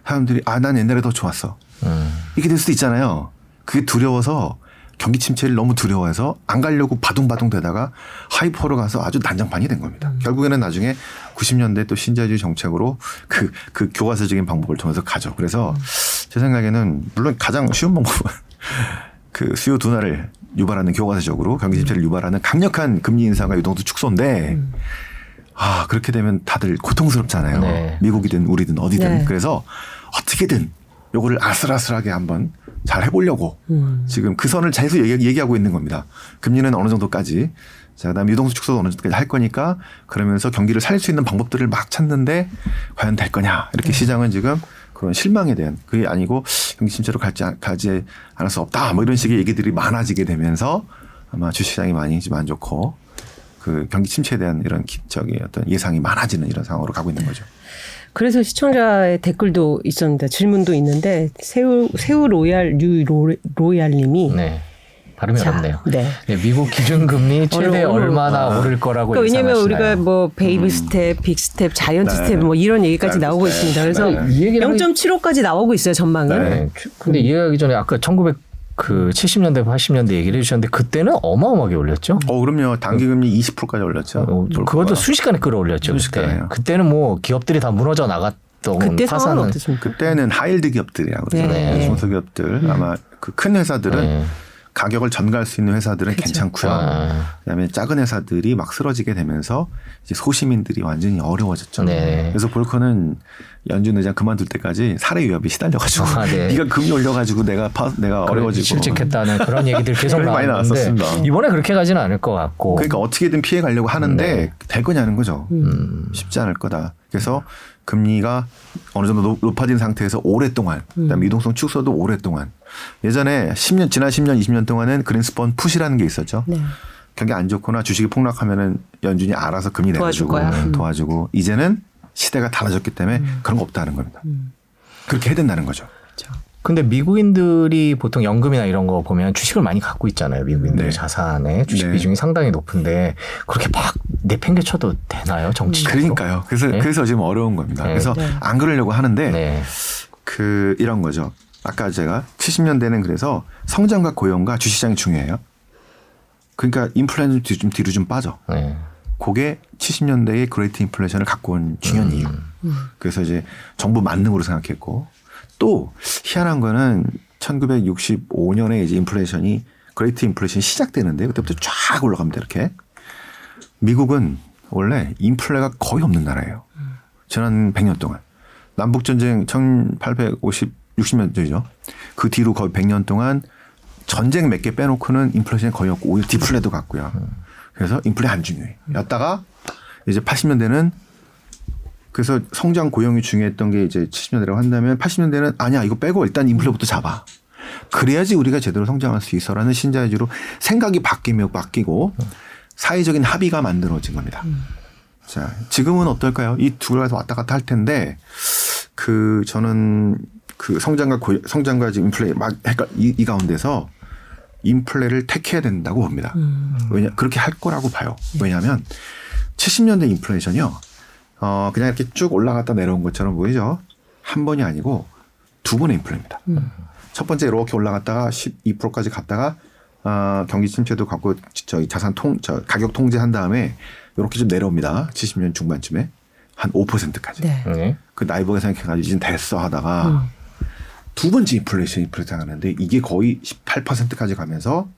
사람들이 아 난 옛날에 더 좋았어. 음. 이렇게 될 수도 있잖아요. 그게 두려워서 경기 침체를 너무 두려워해서 안 가려고 바둥바둥 되다가 하이퍼로 가서 아주 난장판이 된 겁니다. 음. 결국에는 나중에 90년대 또 신자유주의 정책으로 그, 그 교과서적인 방법을 통해서 가죠. 그래서 음. 제 생각에는 물론 가장 쉬운 방법은 *laughs* 그 수요 둔화를 유발하는 교과서적으로 경기 침체를 유발하는 강력한 금리 인상과 유동수 축소인데 음. 아 그렇게 되면 다들 고통스럽잖아요. 네. 미국이든 우리든 어디든 네. 그래서 어떻게든 요거를 아슬아슬하게 한번 잘 해보려고 음. 지금 그 선을 계속 얘기, 하고 있는 겁니다. 금리는 어느 정도까지 자, 그 다음 유동수 축소도 어느 정도까지 할 거니까 그러면서 경기를 살릴 수 있는 방법들을 막 찾는데 과연 될 거냐 이렇게 네. 시장은 지금 그런 실망에 대한 그게 아니고 경기 침체로 갈지 가지 않을 수 없다 뭐 이런 식의 얘기들이 많아지게 되면서 아마 주시장이 많이 좀 안 좋고 그 경기 침체에 대한 이런 저기 어떤 예상이 많아지는 이런 상황으로 가고 있는 거죠. 그래서 시청자의 댓글도 있었는데 질문도 있는데 새우 새우 로얄 류 로 얄님이 네. 발음이 자, 어렵네요. 네. 네. 미국 기준금리 *laughs* 최대 어려, 얼마나 어려. 오를 거라고 그러니까 왜냐하면 우리가 뭐 baby 음. step, big step, giant 네. 스텝 뭐 이런 얘기까지 네. 나오고 있습니다. 그래서 네. 0.75까지 나오고 있어요 전망은. 네. 근데 이 얘기하기 전에 아까 1900 그 70년대, 80년대 얘기를 해주셨는데 그때는 어마어마하게 올렸죠. 어, 그럼요. 단기금리 20%까지 올렸죠. 어, 그것도 순식간에 끌어올렸죠. 순식간에. 그때. 그때 는 뭐 기업들이 다 무너져 나갔던 그때 파산은 그때는 하일드 기업들이라고 그러죠. 네. 중소기업들 네. 아마 그 큰 회사들은 네. 가격을 전가할 수 있는 회사들은 그쵸. 괜찮고요. 아. 그다음에 작은 회사들이 막 쓰러지게 되면서 이제 소시민들이 완전히 어려워졌죠. 네. 그래서 볼커는 연준 의장 그만둘 때까지 사례 위협이 시달려가지고 아, 네. *laughs* 네가 금리 올려가지고 내가 파, 내가 어려워지고 실직했다는 그런 얘기들 계속 많이 나왔었습니다. 이번에 그렇게 가지는 않을 것 같고 그러니까 어떻게든 피해 가려고 하는데 네. 될 거냐는 거죠. 음. 쉽지 않을 거다. 그래서 금리가 어느 정도 높- 높아진 상태에서 오랫동안, 그다음에 유동성 축소도 오랫동안. 예전에 10년 지난 10년, 20년 동안은 그린스펀 푸시라는 게 있었죠. 네. 경기 안 좋거나 주식이 폭락하면은 연준이 알아서 금리 내가지고 거야. 음. 도와주고 이제는 시대가 달라졌기 때문에 그런 거 없다는 겁니다. 음. 그렇게 해야 된다는 거죠. 근데 미국인들이 보통 연금이나 이런 거 보면 주식을 많이 갖고 있잖아요. 미국인들 네. 자산에 주식 네. 비중이 상당히 높은데 그렇게 막 내팽개쳐도 되나요? 정치적으로? 그러니까요. 그래서 네. 그래서 지금 어려운 겁니다. 네. 그래서 네. 안 그러려고 하는데 네. 그 이런 거죠. 아까 제가 70년대는 그래서 성장과 고용과 주식시장이 중요해요. 그러니까 인플레는 좀 뒤로 좀 빠져. 네. 그게 70년대의 Great 인플레이션을 갖고 온 중요한 이유. 그래서 이제 정부 만능으로 생각했고 또 희한한 거는 1965년에 이제 인플레이션이 Great 인플레이션이 시작되는데 그때부터 쫙 올라갑니다. 이렇게. 미국은 원래 인플레가 거의 없는 나라예요. 지난 100년 동안. 남북 전쟁 1850 60년대죠. 그 뒤로 거의 100년 동안 전쟁 몇 개 빼놓고는 인플레이션이 거의 없고 오히려 디플레도 갔고요. 그래서 인플레 안 중요해. 였다가 이제 80년대는 그래서 성장 고용이 중요했던 게 이제 70년대라고 한다면 80년대는 아니야 이거 빼고 일단 인플레부터 잡아. 그래야지 우리가 제대로 성장할 수 있어라는 신자유주로 생각이 바뀌며 바뀌고 사회적인 합의가 만들어진 겁니다. 자 지금은 어떨까요? 이 두 가지 왔다 갔다 할 텐데 그 저는 그 성장과 고, 성장과 지금 인플레 막 헷갈 이, 이 가운데서 인플레를 택해야 된다고 봅니다. 왜냐 그렇게 할 거라고 봐요. 왜냐하면 70년대 인플레이션이요. 어 그냥 이렇게 쭉 올라갔다 내려온 것처럼 보이죠. 한 번이 아니고 두 번의 인플레입니다. 첫 번째 이렇게 올라갔다가 12%까지 갔다가 어, 경기 침체도 갖고 저희 자산 통, 저 가격 통제한 다음에 이렇게 좀 내려옵니다. 70년 중반쯤에 한 5%까지. 네. 네. 그 나이버가 생각해가지고 이제 됐어 하다가 두 번째 인플레이션 인플레이션 하는데 이게 거의 18%까지 가면서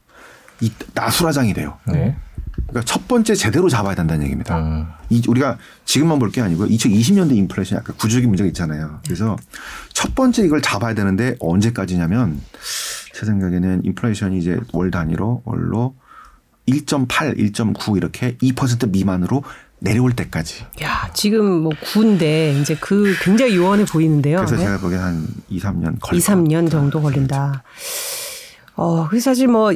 이 나수라장이 돼요. 네. 그러니까 첫 번째 제대로 잡아야 된다는 얘기입니다. 음. 이 우리가 지금만 볼 게 아니고 2020년대 인플레이션 약간 구조적인 문제가 있잖아요. 그래서 첫 번째 이걸 잡아야 되는데 언제까지냐면 제 생각에는 인플레이션이 이제 월 단위로 월로 1.8, 1.9 이렇게 2% 미만으로 내려올 때까지. 야, 지금 뭐 구인데 이제 그 굉장히 요원해 보이는데요. 그래서 네. 제가 보기엔 한 2, 3년 걸릴 2, 3년 정도 걸린다. 어, 그래서 사실 뭐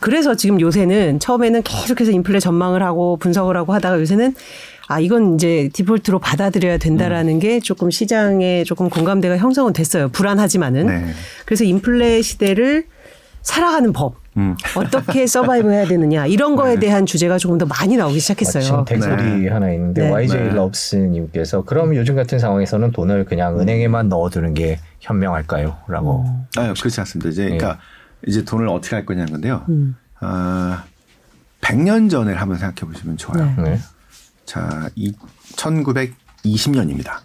그래서 지금 요새는 처음에는 계속해서 인플레 전망을 하고 분석을 하고 하다가 요새는 아 이건 이제 디폴트로 받아들여야 된다라는 게 조금 시장에 조금 공감대가 형성은 됐어요. 불안하지만은 네. 그래서 인플레 시대를 살아가는 법 음. 어떻게 서바이브 해야 되느냐 이런 *laughs* 거에 대한 주제가 조금 더 많이 나오기 시작했어요. 마침 댓글이 네. 하나 있는데 네. YJ 네. 럽스님께서 그럼 요즘 같은 상황에서는 돈을 그냥 은행에만 넣어두는 게 현명할까요?라고. 아, 그렇지 않습니다. 이제 그러니까 이제 돈을 어떻게 할 거냐는 건데요. 음. 아, 100년 전을 한번 생각해 보시면 좋아요. 네. 네. 자, 이 1920년입니다.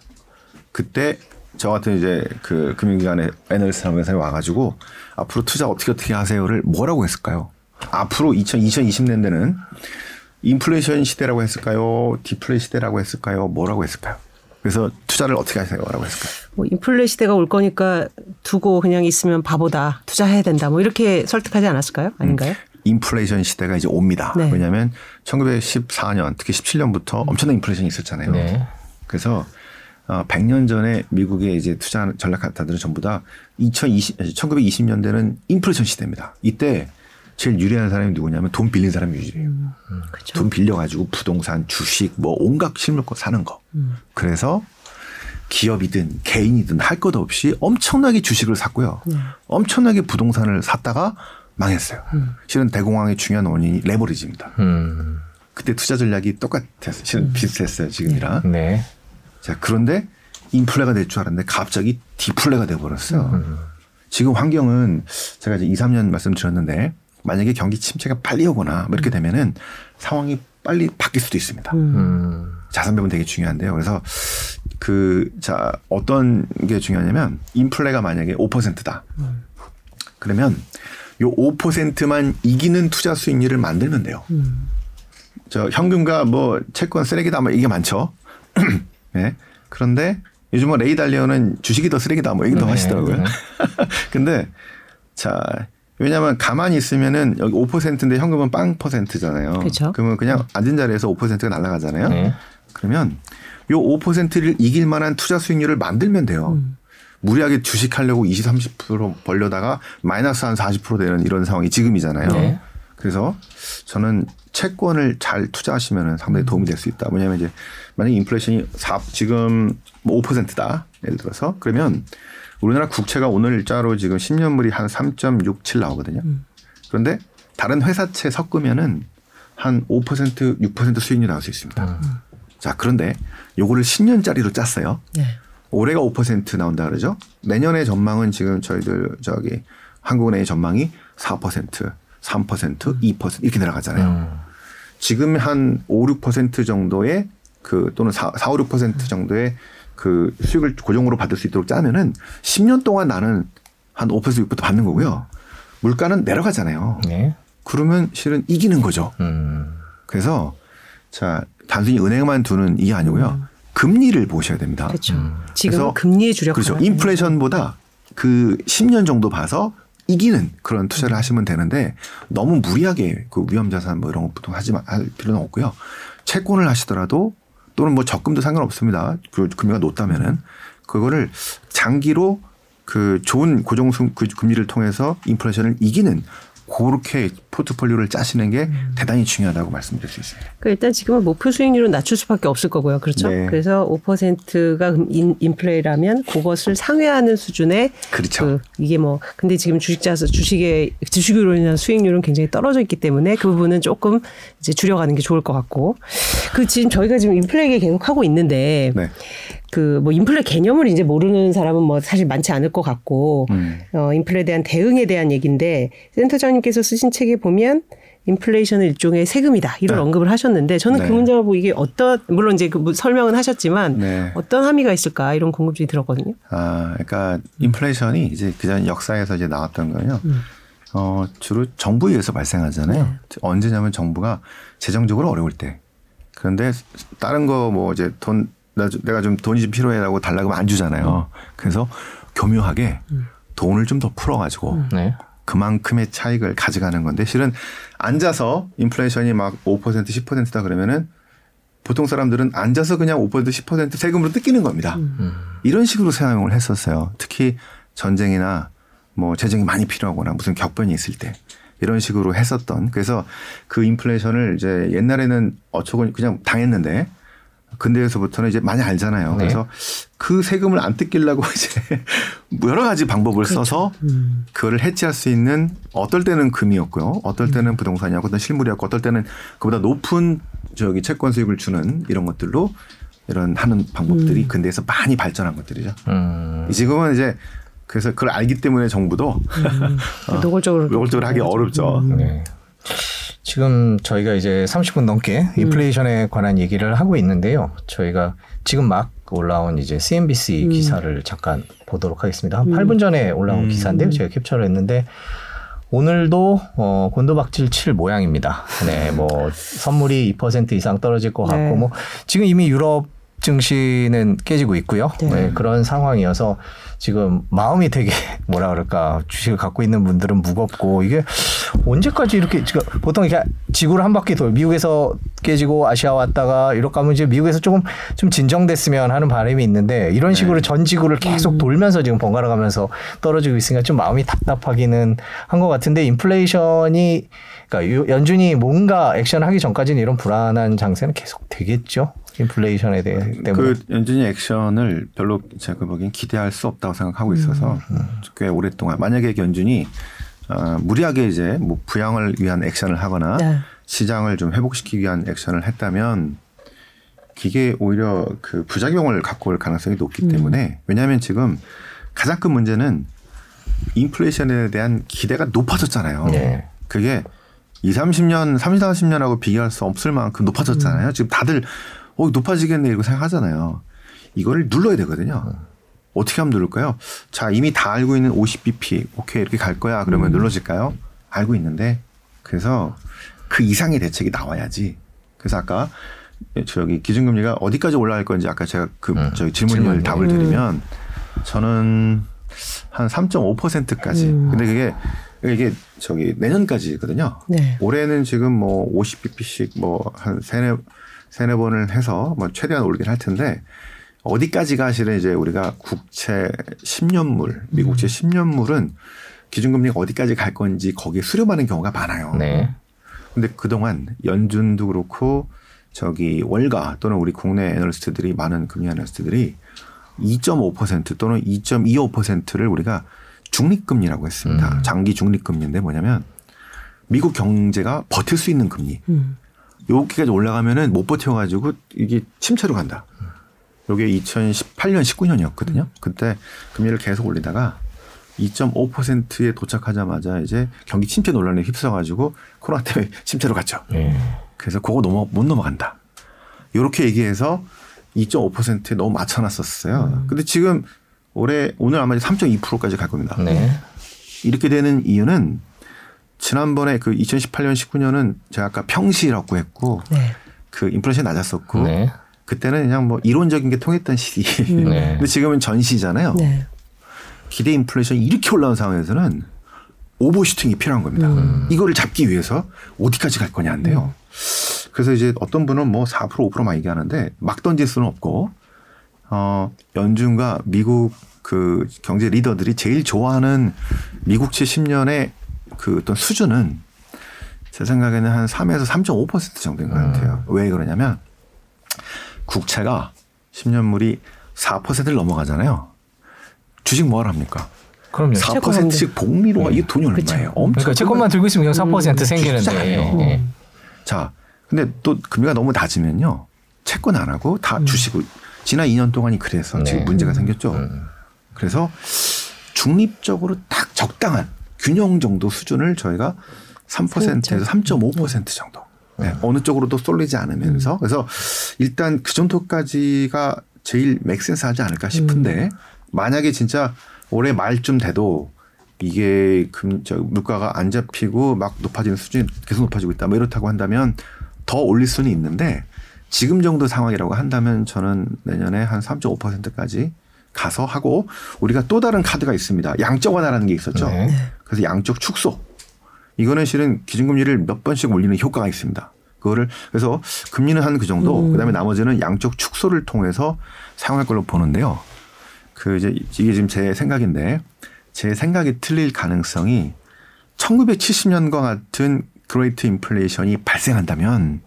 그때 저 같은 이제 그 금융기관의 애널리스트 하면서 와가지고 앞으로 투자 어떻게 어떻게 하세요를 뭐라고 했을까요? 앞으로 2000, 2020년대는 인플레이션 시대라고 했을까요? 디플레 시대라고 했을까요? 뭐라고 했을까요? 그래서 투자를 어떻게 하세요라고 했을까요? 뭐 인플레 시대가 올 거니까 두고 그냥 있으면 바보다 투자해야 된다 뭐 이렇게 설득하지 않았을까요? 아닌가요? 인플레이션 시대가 이제 옵니다. 네. 왜냐하면 1914년 특히 17년부터 엄청난 인플레이션이 있었잖아요. 네. 그래서 어, 100년 전에 미국의 이제 투자 전략가들은 전부 다 2020, 1920년대는 인플레이션 시대입니다. 이때 제일 유리한 사람이 누구냐면 돈 빌린 사람이 유리해요. 그렇죠. 돈 빌려가지고 부동산, 주식, 뭐 온갖 실물 거 사는 거. 그래서 기업이든 개인이든 할 것 없이 엄청나게 주식을 샀고요. 엄청나게 부동산을 샀다가 망했어요. 실은 대공황의 중요한 원인이 레버리지입니다. 음. 그때 투자 전략이 똑같았어요. 실은 비슷했어요. 지금이랑. 네. 자, 그런데 인플레가 될 줄 알았는데 갑자기 디플레가 돼버렸어요. 지금 환경은 제가 이제 2, 3년 말씀드렸는데 만약에 경기 침체가 빨리 오거나 뭐 이렇게 되면은 상황이 빨리 바뀔 수도 있습니다. 음. 자산 배분 되게 중요한데요. 그래서 그, 자, 어떤 게 중요하냐면 인플레가 만약에 5%다. 그러면 요 5%만 이기는 투자 수익률을 만들면 돼요. 음. 저 현금과 뭐 채권 쓰레기다 뭐 이게 많죠. *clears throat* 네. 그런데 요즘은 뭐 레이 달리오는 주식이 더 쓰레기다 뭐 얘기도 네. 하시더라고요. 네. *laughs* 근데 자 왜냐하면 가만히 있으면은 여기 5%인데 현금은 빵 퍼센트잖아요. 그렇죠. 그러면 그냥 앉은 자리에서 5%가 날아가잖아요. 네. 그러면 요 5%를 이길 만한 투자 수익률을 만들면 돼요. 음. 무리하게 주식하려고 20, 30% 벌려다가 마이너스 한 40% 되는 이런 상황이 지금이잖아요. 네. 그래서 저는 채권을 잘 투자하시면 상당히 도움이 될 수 있다. 뭐냐면 이제 만약에 인플레이션이 4, 지금 뭐 5%다. 예를 들어서 그러면 우리나라 국채가 오늘 일자로 지금 10년물이 한 3.67 나오거든요. 음. 그런데 다른 회사채 섞으면은 한 5% 6% 수익률이 나올 수 있습니다. 음. 자, 그런데 요거를 10년짜리로 짰어요. 네. 올해가 5% 나온다 그러죠. 내년의 전망은 지금 저희들 저기 한국은행의 전망이 4%, 3%, 음. 2% 이렇게 내려가잖아요. 음. 지금 한 5, 6% 정도의 그 또는 4, 4 5, 6% 정도의 그 수익을 고정으로 받을 수 있도록 짜면은 10년 동안 나는 한 5% 6% 받는 거고요. 물가는 내려가잖아요. 네. 그러면 실은 이기는 거죠. 음. 그래서 자 단순히 은행만 두는 이게 아니고요. 음. 금리를 보셔야 됩니다. 그렇죠. 음. 지금 금리에 주력 그렇죠. 인플레이션보다 그 10년 정도 봐서 이기는 그런 투자를 하시면 되는데 너무 무리하게 그 위험 자산 뭐 이런 것부터 하지 할 필요는 없고요. 채권을 하시더라도 또는 뭐 적금도 상관없습니다. 그 금리가 높다면은 그거를 장기로 그 좋은 고정 그 금리를 통해서 인플레이션을 이기는 그렇게 포트폴리오를 짜시는 게 음. 대단히 중요하다고 말씀드릴 수 있습니다. 그러니까 일단 지금은 목표 수익률은 낮출 수밖에 없을 거고요. 그렇죠? 네. 그래서 5%가 인, 인플레이라면 그것을 상회하는 수준의 그렇죠. 그 이게 뭐 근데 지금 주식자서 주식의 주식으로 인한 수익률은 굉장히 떨어져 있기 때문에 그 부분은 조금 이제 줄여가는 게 좋을 것 같고 그 지금 저희가 지금 인플레이 계속 하고 있는데 네. 그 뭐 인플레 개념을 이제 모르는 사람은 뭐 사실 많지 않을 것 같고 음. 어 인플레에 대한 대응에 대한 얘기인데 센터장님께서 쓰신 책에 보면 인플레이션은 일종의 세금이다 이런 네. 언급을 하셨는데 저는 그 네. 그 문장을 보고 이게 어떤 물론 이제 그뭐 설명은 하셨지만 네. 어떤 함의가 있을까 이런 궁금증이 들었거든요. 아, 그러니까 인플레이션이 이제 그전 역사에서 이제 나왔던 거요. 음. 어, 주로 정부에 의해서 발생하잖아요. 네. 언제냐면 정부가 재정적으로 어려울 때. 그런데 다른 거 뭐 이제 돈 내가 좀 돈이 좀 필요해라고 달라고 하면 안 주잖아요. 음. 그래서 교묘하게 음. 돈을 좀 더 풀어가지고 음. 네. 그만큼의 차익을 가져가는 건데 실은 앉아서 인플레이션이 막 5% 10%다 그러면은 보통 사람들은 앉아서 그냥 5% 10% 세금으로 뜯기는 겁니다. 음. 이런 식으로 사용을 했었어요. 특히 전쟁이나 뭐 재정이 많이 필요하거나 무슨 격변이 있을 때 이런 식으로 했었던 그래서 그 인플레이션을 이제 옛날에는 어쩌고 그냥 당했는데 근대에서부터는 이제 많이 알잖아요. 네. 그래서 그 세금을 안 뜯기려고 *laughs* 이제 여러 가지 방법을 그렇죠. 써서 음. 그거를 해지할 수 있는 어떨 때는 금이었고요. 어떨 음. 때는 음. 부동산이었고 어떤 실물이었고 어떨 때는 그보다 높은 저기 채권 수익을 주는 이런 것들로 이런 하는 방법들이 음. 근대에서 많이 발전한 것들이죠. 음. 지금은 이제 그래서 그걸 알기 때문에 정부도 음. *laughs* 어, 노골적으로 노골적으로 하기 어렵죠. 네. 지금 저희가 이제 30분 넘게 음. 인플레이션에 관한 얘기를 하고 있는데요. 저희가 지금 막 올라온 이제 CNBC 음. 기사를 잠깐 보도록 하겠습니다. 한 음. 8분 전에 올라온 음. 기사인데요. 제가 캡처를 했는데 오늘도 어 곤도박질 칠 모양입니다. 네, 뭐 선물이 2% 이상 떨어질 것 같고 네. 뭐 지금 이미 유럽 증시는 깨지고 있고요. 네. 네, 그런 상황이어서 지금 마음이 되게 *laughs* 뭐라 그럴까 주식을 갖고 있는 분들은 무겁고 이게 언제까지 이렇게 지금 보통 이렇게 지구를 한 바퀴 돌 미국에서 깨지고 아시아 왔다가 이렇게 하면 이제 미국에서 조금 좀 진정됐으면 하는 바람이 있는데 이런 식으로 네. 전 지구를 계속 음. 돌면서 지금 번갈아 가면서 떨어지고 있으니까 좀 마음이 답답하기는 한 것 같은데 인플레이션이 그러니까 연준이 뭔가 액션을 하기 전까지는 이런 불안한 장세는 계속 되겠죠. 인플레이션에 대해 때문에 그 연준이 액션을 별로 제가 보기엔 기대할 수 없다고 생각하고 있어서 음, 음. 꽤 오랫동안 만약에 연준이 어, 무리하게 이제 뭐 부양을 위한 액션을 하거나 네. 시장을 좀 회복시키기 위한 액션을 했다면 이게 오히려 그 부작용을 갖고 올 가능성이 높기 음. 때문에 왜냐하면 지금 가장 큰 문제는 인플레이션에 대한 기대가 높아졌잖아요. 네. 그게 2, 30년, 30, 40년하고 비교할 수 없을 만큼 높아졌잖아요. 음. 지금 다들 어, 높아지겠네 이렇게 생각하잖아요. 이거를 눌러야 되거든요. 음. 어떻게 하면 누를까요? 자, 이미 다 알고 있는 50bp, 오케이, 이렇게 갈 거야. 그러면 음. 눌러질까요? 알고 있는데 그래서 그 이상의 대책이 나와야지. 그래서 아까 저기 기준금리가 어디까지 올라갈 건지 아까 제가 그 음, 저기 질문을 질문. 답을 드리면 저는 한 3.5%까지. 음. 근데 그게 이게 저기 내년까지거든요. 네. 올해는 지금 뭐 50bp씩 뭐 한 세네 세네 번을 해서 뭐 최대한 오르긴 할 텐데 어디까지가 실은 이제 우리가 국채 10년물, 미국채 10년물은 음. 기준금리가 어디까지 갈 건지 거기에 수렴하는 경우가 많아요. 네. 근데 그동안 연준도 그렇고 저기 월가 또는 우리 국내 애널리스트들이 많은 금리 애널리스트들이 2.5% 또는 2.25%를 우리가 중립금리라고 했습니다. 음. 장기 중립금리인데 뭐냐면 미국 경제가 버틸 수 있는 금리. 음. 여기까지 올라가면은 못 버텨가지고 이게 침체로 간다. 요게 2018년, 19년이었거든요. 그때 금리를 계속 올리다가 2.5%에 도착하자마자 이제 경기 침체 논란에 휩싸가지고 코로나 때문에 *laughs* 침체로 갔죠. 네. 그래서 그거 넘어 못 넘어간다. 이렇게 얘기해서 2.5%에 너무 맞춰놨었어요. 음. 근데 지금 올해 오늘 아마 3.2%까지 갈 겁니다. 네. 이렇게 되는 이유는 지난번에 그 2018년 19년은 제가 아까 평시라고 했고 네. 그 인플레이션이 낮았었고 네. 그때는 그냥 뭐 이론적인 게 통했던 시기. 음. 네. 근데 지금은 전시잖아요. 네. 기대 인플레이션이 이렇게 올라온 상황에서는 오버슈팅이 필요한 겁니다. 음. 이거를 잡기 위해서 어디까지 갈 거냐인데요. 음. 그래서 이제 어떤 분은 뭐 4% 5%만 얘기하는데 막 던질 수는 없고 어 연준과 미국 그 경제 리더들이 제일 좋아하는 미국채 10년의 그 어떤 수준은 제 생각에는 한 3에서 3.5% 정도인 것 같아요. 음. 왜 그러냐면 국채가 10년물이 4%를 넘어가잖아요. 주식 뭐 하랍니까? 그럼요. 4%씩 복리로 네. 이게 돈이 얼마예요? 엄청 그러니까 채권만 들고 있으면 그냥 4% 음, 생기는데. 네. 자, 근데 또 금리가 너무 낮으면요. 채권 안 하고 다 음. 주시고 지난 2년 동안이 그래서 네. 지금 문제가 생겼죠. 음. 그래서 중립적으로 딱 적당한 균형 정도 수준을 저희가 3%에서 3.5% 정도. 네. 음. 어느 쪽으로도 쏠리지 않으면서. 음. 그래서 일단 그 정도까지가 제일 맥센스 하지 않을까 싶은데 음. 만약에 진짜 올해 말쯤 돼도 이게 금, 저, 물가가 안 잡히고 막 높아지는 수준이 계속 높아지고 있다. 뭐 이렇다고 한다면 더 올릴 수는 있는데 지금 정도 상황이라고 한다면 저는 내년에 한 3.5%까지 가서 하고 우리가 또 다른 카드가 있습니다. 양적 완화라는 게 있었죠. 네. 그래서 양적 축소. 이거는 실은 기준금리를 몇 번씩 올리는 효과가 있습니다. 그거를 그래서 금리는 한 그 정도, 음. 그다음에 나머지는 양적 축소를 통해서 사용할 걸로 보는데요. 그 이제 이게 지금 제 생각인데 제 생각이 틀릴 가능성이 1970년과 같은 Great 인플레이션이 발생한다면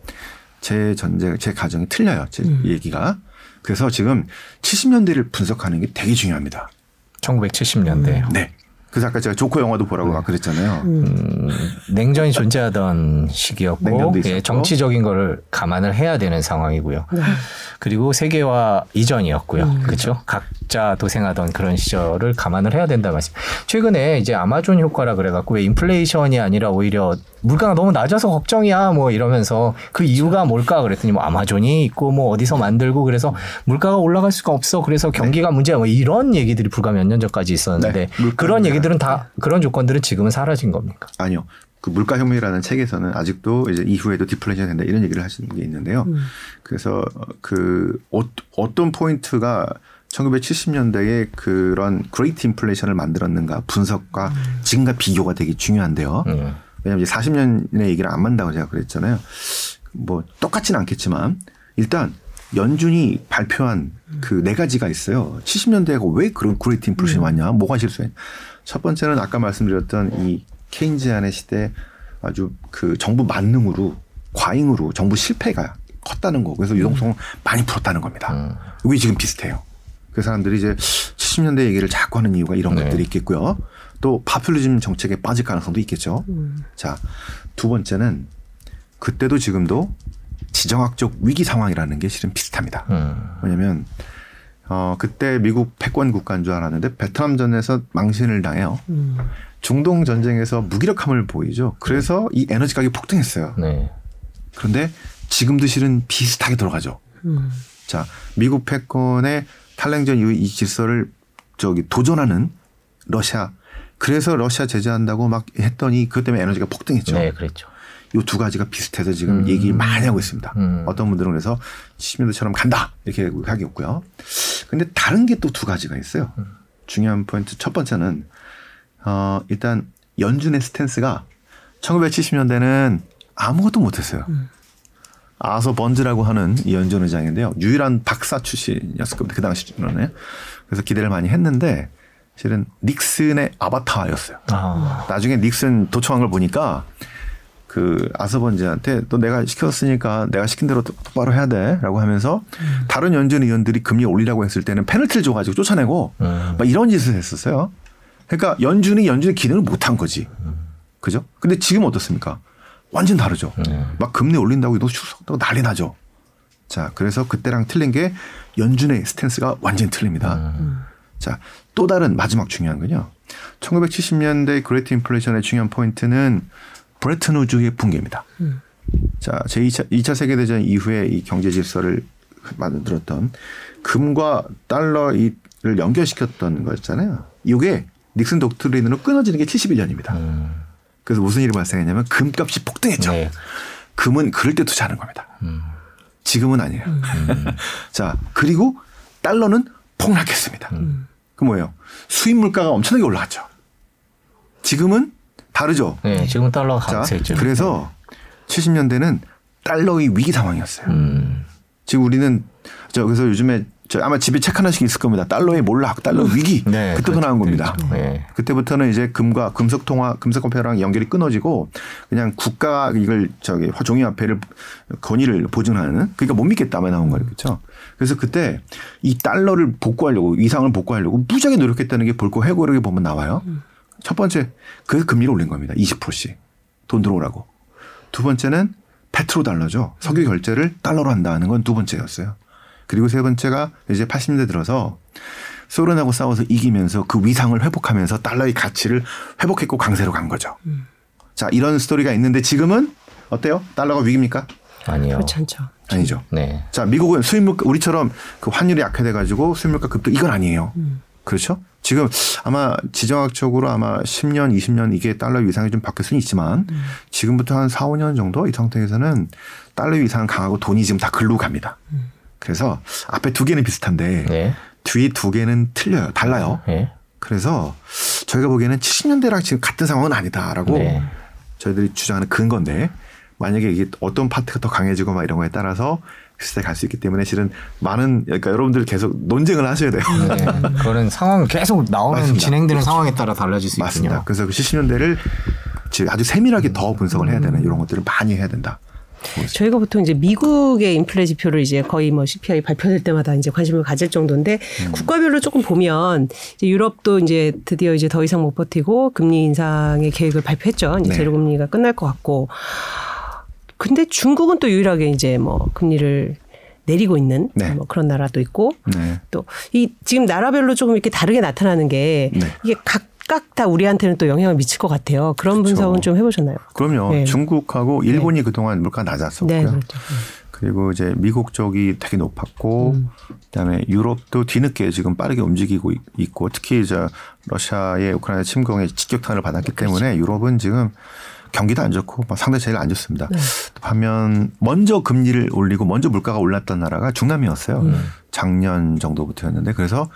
제 전제 제 가정이 틀려요. 제 음. 얘기가. 그래서 지금 70년대를 분석하는 게 되게 중요합니다. 1970년대. 음. 네. 그래서 아까 제가 조커 영화도 보라고 네. 막 그랬잖아요. 음, 냉전이 존재하던 시기였고 예, 정치적인 거를 감안을 해야 되는 상황이고요. 네. 그리고 세계화 이전이었고요. 음, 그렇죠. 각자 도생하던 그런 시절을 감안을 해야 된다 말씀. 최근에 이제 아마존 효과라 그래갖고 왜 인플레이션이 아니라 오히려 물가가 너무 낮아서 걱정이야 뭐 이러면서 그 이유가 뭘까 그랬더니 뭐 아마존이 있고 뭐 어디서 만들고 그래서 물가가 올라갈 수가 없어 그래서 경기가 네. 문제야 뭐 이런 얘기들이 불과 몇 년 전까지 있었는데 네. 그런 얘기들 은다 네. 그런 조건들은 지금은 사라진 겁니까? 아니요. 그 물가혁명이라는 책에서는 아직도 이제 이후에도 디플레이션 된다 이런 얘기를 하시는 게 있는데요. 음. 그래서 그 어, 어떤 포인트가 1970년대에 그런 Great 인플레이션을 만들었는가 분석과 음. 지금과 비교가 되게 중요한데요. 음. 왜냐하면 이제 40년의 얘기를 안 만다고 제가 그랬잖아요. 뭐 똑같지는 않겠지만 일단 연준이 발표한 그 네 가지가 있어요. 70년대가 왜 그런 Great 인플레이션이 음. 왔냐? 뭐가 실수했냐? 첫 번째는 아까 말씀드렸던 이 케인지안의 시대 아주 그 정부 만능으로 과잉으로 정부 실패가 컸다는 거. 그래서 유동성을 음. 많이 풀었다는 겁니다. 음. 이게 지금 비슷해요. 그 사람들이 이제 70년대 얘기를 자꾸 하는 이유가 이런 네. 것들이 있겠고요. 또 파퓰리즘 정책에 빠질 가능성도 있겠죠. 음. 자, 두 번째는 그때도 지금도 지정학적 위기 상황이라는 게 실은 비슷합니다. 음. 왜냐면 어 그때 미국 패권 국가인 줄 알았는데 베트남전에서 망신을 당해요. 음. 중동 전쟁에서 무기력함을 보이죠. 그래서 이 에너지 가격이 폭등했어요. 네. 그런데 지금도 실은 비슷하게 돌아가죠. 음. 자, 미국 패권의 탈냉전 이후 이 질서를 저기 도전하는 러시아 그래서 러시아 제재한다고 막 했더니 그것 때문에 에너지가 폭등했죠. 네, 그랬죠. 이 두 가지가 비슷해서 지금 음. 얘기 많이 하고 있습니다. 음. 어떤 분들은 그래서 70년대처럼 간다 이렇게 하겠고요. 근데 다른 게 또 두 가지가 있어요. 음. 중요한 포인트 첫 번째는 어 일단 연준의 스탠스가 1970년대는 아무것도 못했어요. 음. 아서 번즈라고 하는 이 연준 의장인데요. 유일한 박사 출신이었을 겁니다. 그 당시로는. 그래서 기대를 많이 했는데 실은 닉슨의 아바타였어요. 아. 나중에 닉슨 도청한 걸 보니까 그 아서번즈한테 또 내가 시켰으니까 내가 시킨 대로 똑바로 해야 돼라고 하면서 음. 다른 연준 의원들이 금리 올리라고 했을 때는 페널티를 줘가지고 쫓아내고 음. 막 이런 짓을 했었어요. 그러니까 연준이 연준의 기능을 못한 거지. 음. 그죠? 근데 지금 어떻습니까? 완전 다르죠. 음. 막 금리 올린다고 이거 추석다고 난리 나죠. 자, 그래서 그때랑 틀린 게 연준의 스탠스가 완전히 틀립니다. 음. 자, 또 다른 마지막 중요한 건요. 1970년대 Great 인플레이션의 중요한 포인트는 브레튼 우즈의 붕괴입니다. 음. 자, 제2차 2차 세계 대전 이후에 이 경제 질서를 만들었던 금과 달러를 연결시켰던 거였잖아요. 이게 닉슨 독트린으로 끊어지는 게 71년입니다. 음. 그래서 무슨 일이 발생했냐면 금값이 폭등했죠. 네. 금은 그럴 때 투자하는 겁니다. 음. 지금은 아니에요. 음. *laughs* 자, 그리고 달러는 폭락했습니다. 음. 그 뭐예요? 수입 물가가 엄청나게 올라갔죠. 지금은 다르죠. 네, 지금 달러가 강세죠. 그래서 70년대는 달러의 위기 상황이었어요. 음. 지금 우리는 저 그래서 요즘에 저 아마 집에 책 하나씩 있을 겁니다. 달러의 몰락, 달러 위기. *laughs* 네, 그때부터 나온 겁니다. 네. 그때부터는 이제 금과 금속 통화, 금속 화폐랑 연결이 끊어지고 그냥 국가 이걸 저기 종이 화폐를 권위를 보증하는 그러니까 못 믿겠다만 나온 거예요. 그렇죠? 그래서 그때 이 달러를 복구하려고 이상을 복구하려고 무지하게 노력했다는 게 볼거 회고록에 보면 나와요. 첫 번째 그 금리를 올린 겁니다. 20%씩 돈 들어오라고. 두 번째는 페트로 달러죠. 석유 결제를 달러로 한다는 건 두 번째였어요. 그리고 세 번째가 이제 80년대 들어서 소련하고 싸워서 이기면서 그 위상을 회복하면서 달러의 가치를 회복했고 강세로 간 거죠. 음. 자, 이런 스토리가 있는데 지금은 어때요? 달러가 위기입니까? 아니요. 그렇지 않죠. 아니죠. 네. 자, 미국은 수입물가 우리처럼 그 환율이 약화돼 가지고 수입물가 급등 이건 아니에요. 음. 그렇죠? 지금 아마 지정학적으로 아마 10년, 20년 이게 달러 위상이 좀 바뀔 수는 있지만 음. 지금부터 한 4, 5년 정도 이 상태에서는 달러 위상은 강하고 돈이 지금 다 글로 갑니다. 음. 그래서 앞에 두 개는 비슷한데 네. 뒤에 두 개는 틀려요. 달라요. 네. 그래서 저희가 보기에는 70년대랑 지금 같은 상황은 아니다라고 네. 저희들이 주장하는 근건데 만약에 이게 어떤 파트가 더 강해지고 막 이런 거에 따라서 비슷하게 갈수 있기 때문에 실은 많은 그러니까 여러분들 계속 논쟁을 하셔야 돼요. 네. *laughs* 그거는 상황 계속 나오는 맞습니다. 진행되는 그렇죠. 상황에 따라 달라질 수 맞습니다. 있군요. 그래서 그 70년대를 아주 세밀하게 더 분석을 해야 되는 이런 것들을 많이 해야 된다. 저희가 보통 이제 미국의 인플레 지표를 이제 거의 뭐 CPI 발표될 때마다 이제 관심을 가질 정도인데 음. 국가별로 조금 보면 이제 유럽도 이제 드디어 이제 더 이상 못 버티고 금리 인상의 계획을 발표했죠. 이제 네. 제로 금리가 끝날 것 같고. 근데 중국은 또 유일하게 이제 뭐 금리를 내리고 있는 네. 뭐 그런 나라도 있고 네. 또이 지금 나라별로 조금 이렇게 다르게 나타나는 게 네. 이게 각 각각 다 우리한테는 또 영향을 미칠 것 같아요. 그런 그렇죠. 분석은 좀 해보셨나요? 그럼요. 네. 중국하고 네. 일본이 네. 그동안 물가 낮았었고요. 네, 그렇죠. 네. 그리고 이제 미국 쪽이 되게 높았고 음. 그다음에 유럽도 뒤늦게 지금 빠르게 움직이고 있고 특히 이제 러시아의 우크라이나 침공에 직격탄을 받았기 그렇죠. 때문에 유럽은 지금 경기도 안 좋고 상대 제일 안 좋습니다. 네. 반면 먼저 금리를 올리고 먼저 물가가 올랐던 나라가 중남이었어요. 음. 작년 정도부터였는데 그래서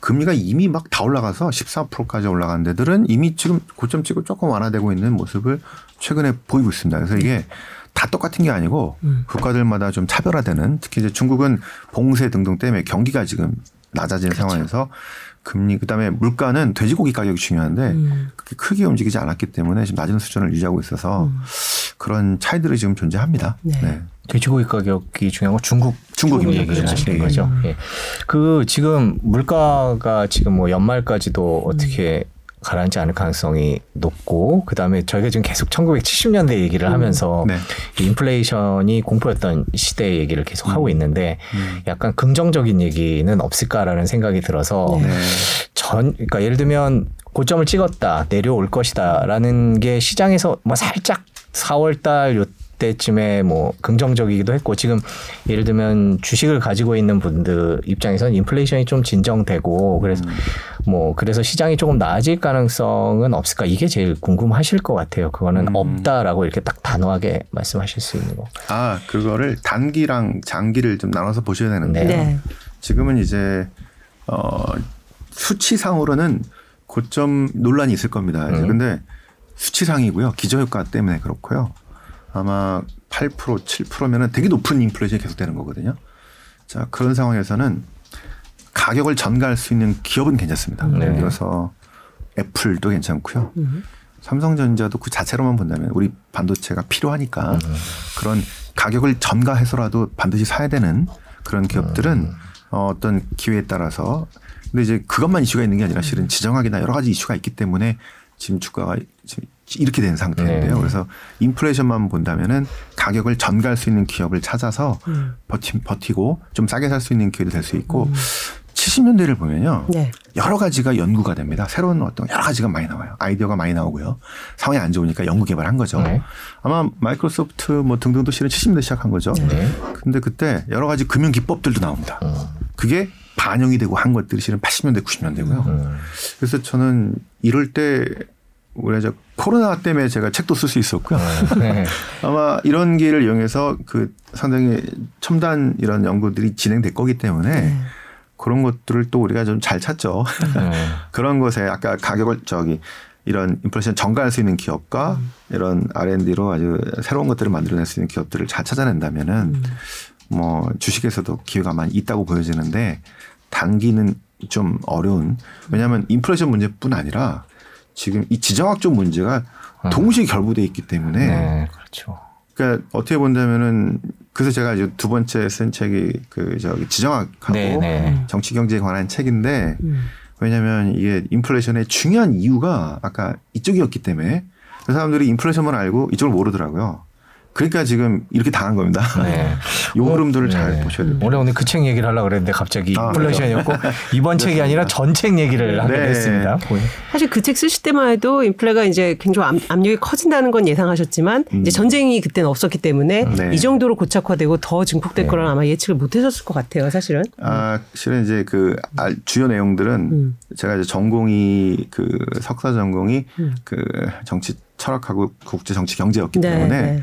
금리가 이미 막 다 올라가서 14%까지 올라간 데들은 이미 지금 고점 찍고 조금 완화되고 있는 모습을 최근에 보이고 있습니다. 그래서 이게 다 똑같은 게 아니고 음. 국가들마다 좀 차별화되는 특히 이제 중국은 봉쇄 등등 때문에 경기가 지금 낮아지는 그렇죠. 상황에서 금리 그다음에 물가는 돼지고기 가격이 중요한데 음. 그렇게 크게 움직이지 않았기 때문에 지금 낮은 수준을 유지하고 있어서 음. 그런 차이들이 지금 존재합니다. 네. 네. 돼지고기 가격이 중요한 건 중국 중국 얘기를. 하시는 네. 거죠. 예. 그 지금 물가가 지금 뭐 연말까지도 어떻게 음. 가라앉지 않을 가능성이 높고 그다음에 저희가 지금 계속 1970년대 얘기를 음. 하면서 네. 인플레이션이 공포였던 시대 얘기를 계속 음. 하고 있는데 음. 약간 긍정적인 얘기는 없을까라는 생각이 들어서 네. 전 그러니까 예를 들면 고점을 찍었다 내려올 것이다라는 게 시장에서 뭐 살짝 4월 달 때쯤에 뭐 긍정적이기도 했고 지금 예를 들면 주식을 가지고 있는 분들 입장에서는 인플레이션이 좀 진정되고 그래서 음. 뭐 그래서 시장이 조금 나아질 가능성은 없을까 이게 제일 궁금하실 것 같아요. 그거는 음. 없다라고 이렇게 딱 단호하게 말씀하실 수 있는 거. 아 그거를 단기랑 장기를 좀 나눠서 보셔야 되는데 네. 지금은 이제 어 수치상으로는 고점 논란이 있을 겁니다. 음. 근데 수치상이고요. 기저효과 때문에 그렇고요. 아마 8% 7%면은 되게 높은 인플레이션이 계속되는 거거든요. 자 그런 상황에서는 가격을 전가할 수 있는 기업은 괜찮습니다. 네. 예를 들어서 애플도 괜찮고요. 음. 삼성전자도 그 자체로만 본다면 우리 반도체가 필요하니까 음. 그런 가격을 전가해서라도 반드시 사야 되는 그런 기업들은 음. 어, 어떤 기회에 따라서 근데 이제 그것만 이슈가 있는 게 아니라 실은 지정학이나 여러 가지 이슈가 있기 때문에 지금 주가가 지금 이렇게 된 상태인데요. 네. 그래서 인플레이션만 본다면은 가격을 전가할 수 있는 기업을 찾아서 음. 버티, 버티고 좀 싸게 살 수 있는 기회도 될 수 있고 음. 70년대를 보면요. 네. 여러 가지가 연구가 됩니다. 새로운 어떤 여러 가지가 많이 나와요. 아이디어가 많이 나오고요. 상황이 안 좋으니까 연구 개발한 거죠. 네. 아마 마이크로소프트 뭐 등등도 실은 70년대 시작한 거죠. 네. 근데 그때 여러 가지 금융 기법들도 나옵니다. 음. 그게 반영이 되고 한 것들이 실은 80년대, 90년대고요. 음. 그래서 저는 이럴 때 우리 저 코로나 때문에 제가 책도 쓸 수 있었고요. 네. *laughs* 아마 이런 기회를 이용해서 그 상당히 첨단 이런 연구들이 진행될 거기 때문에 네. 그런 것들을 또 우리가 좀 잘 찾죠. 네. *laughs* 그런 것에 아까 가격을 저기 이런 인플레이션 전가할 수 있는 기업과 음. 이런 R&D로 아주 새로운 것들을 만들어낼 수 있는 기업들을 잘 찾아낸다면은 음. 뭐 주식에서도 기회가 많이 있다고 보여지는데 단기는 좀 어려운 왜냐하면 인플레이션 문제뿐 아니라 지금 이 지정학적 문제가 음. 동시에 결부돼 있기 때문에 네, 그렇죠. 그러니까 어떻게 본다면은 그래서 제가 이제 두 번째 쓴 책이 그 저기 지정학하고 네, 네. 정치 경제에 관한 책인데 음. 왜냐하면 이게 인플레이션의 중요한 이유가 아까 이쪽이었기 때문에 그 사람들이 인플레이션만 알고 이쪽을 모르더라고요. 그러니까 지금 이렇게 당한 겁니다. 네. *laughs* 요 흐름들을 네. 잘 보셔야 됩니다. 원래 오늘 그 책 얘기를 하려고 그랬는데 갑자기 아, 인플레이션이었고 *laughs* 이번 책이 아니라 전 책 얘기를 하게 네. 됐습니다. 사실 그 책 쓰실 때만 해도 인플레가 이제 굉장히 압력이 커진다는 건 예상하셨지만 음. 이제 전쟁이 그때는 없었기 때문에 네. 이 정도로 고착화되고 더 증폭될 네. 거라는 아마 예측을 못 하셨을 것 같아요, 사실은. 아, 실은 이제 그 주요 내용들은 음. 제가 이제 전공이 그 석사 전공이 음. 그 정치 철학하고 국제 정치 경제였기 네, 때문에 네.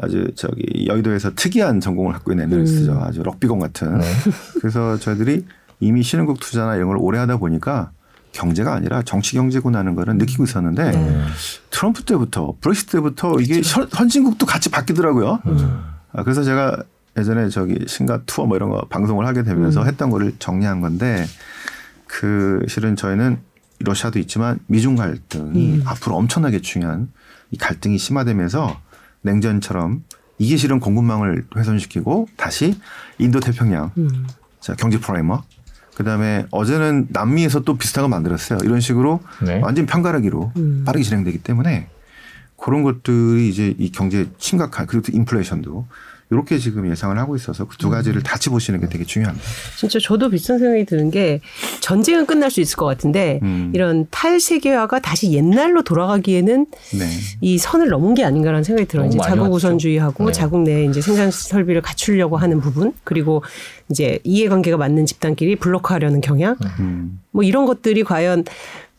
아주 저기 여의도에서 특이한 전공을 갖고 있는 애널리스트죠. 음. 아주 럭비공 같은. 네. *laughs* 그래서 저희들이 이미 신흥국 투자나 이런 걸 오래 하다 보니까 경제가 아니라 정치 경제구나는 거는 느끼고 있었는데 네. 트럼프 때부터 브렉시트 때부터 그렇죠. 이게 선진국도 같이 바뀌더라고요. 음. 아, 그래서 제가 예전에 저기 신가 투어 뭐 이런 거 방송을 하게 되면서 음. 했던 거를 정리한 건데 그 실은 저희는 러시아도 있지만 미중 갈등이 음. 앞으로 엄청나게 중요한 이 갈등이 심화되면서 냉전처럼 이게 실은 공급망을 훼손시키고 다시 인도 태평양 음. 자 경제 framework 그다음에 어제는 남미에서 또 비슷한 거 만들었어요. 이런 식으로 네. 완전 편가르기로 음. 빠르게 진행되기 때문에 그런 것들이 이제 이 경제 심각한 그리고 또 인플레이션도 이렇게 지금 예상을 하고 있어서 그 두 가지를 같이 보시는 게 되게 중요합니다. 진짜 저도 비슷한 생각이 드는 게 전쟁은 끝날 수 있을 것 같은데 음. 이런 탈세계화가 다시 옛날로 돌아가기에는 네. 이 선을 넘은 게 아닌가라는 생각이 들어요. 이제 자국 우선주의하고 네. 자국 내 이제 생산 설비를 갖추려고 하는 부분 그리고 이제 이해관계가 맞는 집단끼리 블록화하려는 경향 음. 뭐 이런 것들이 과연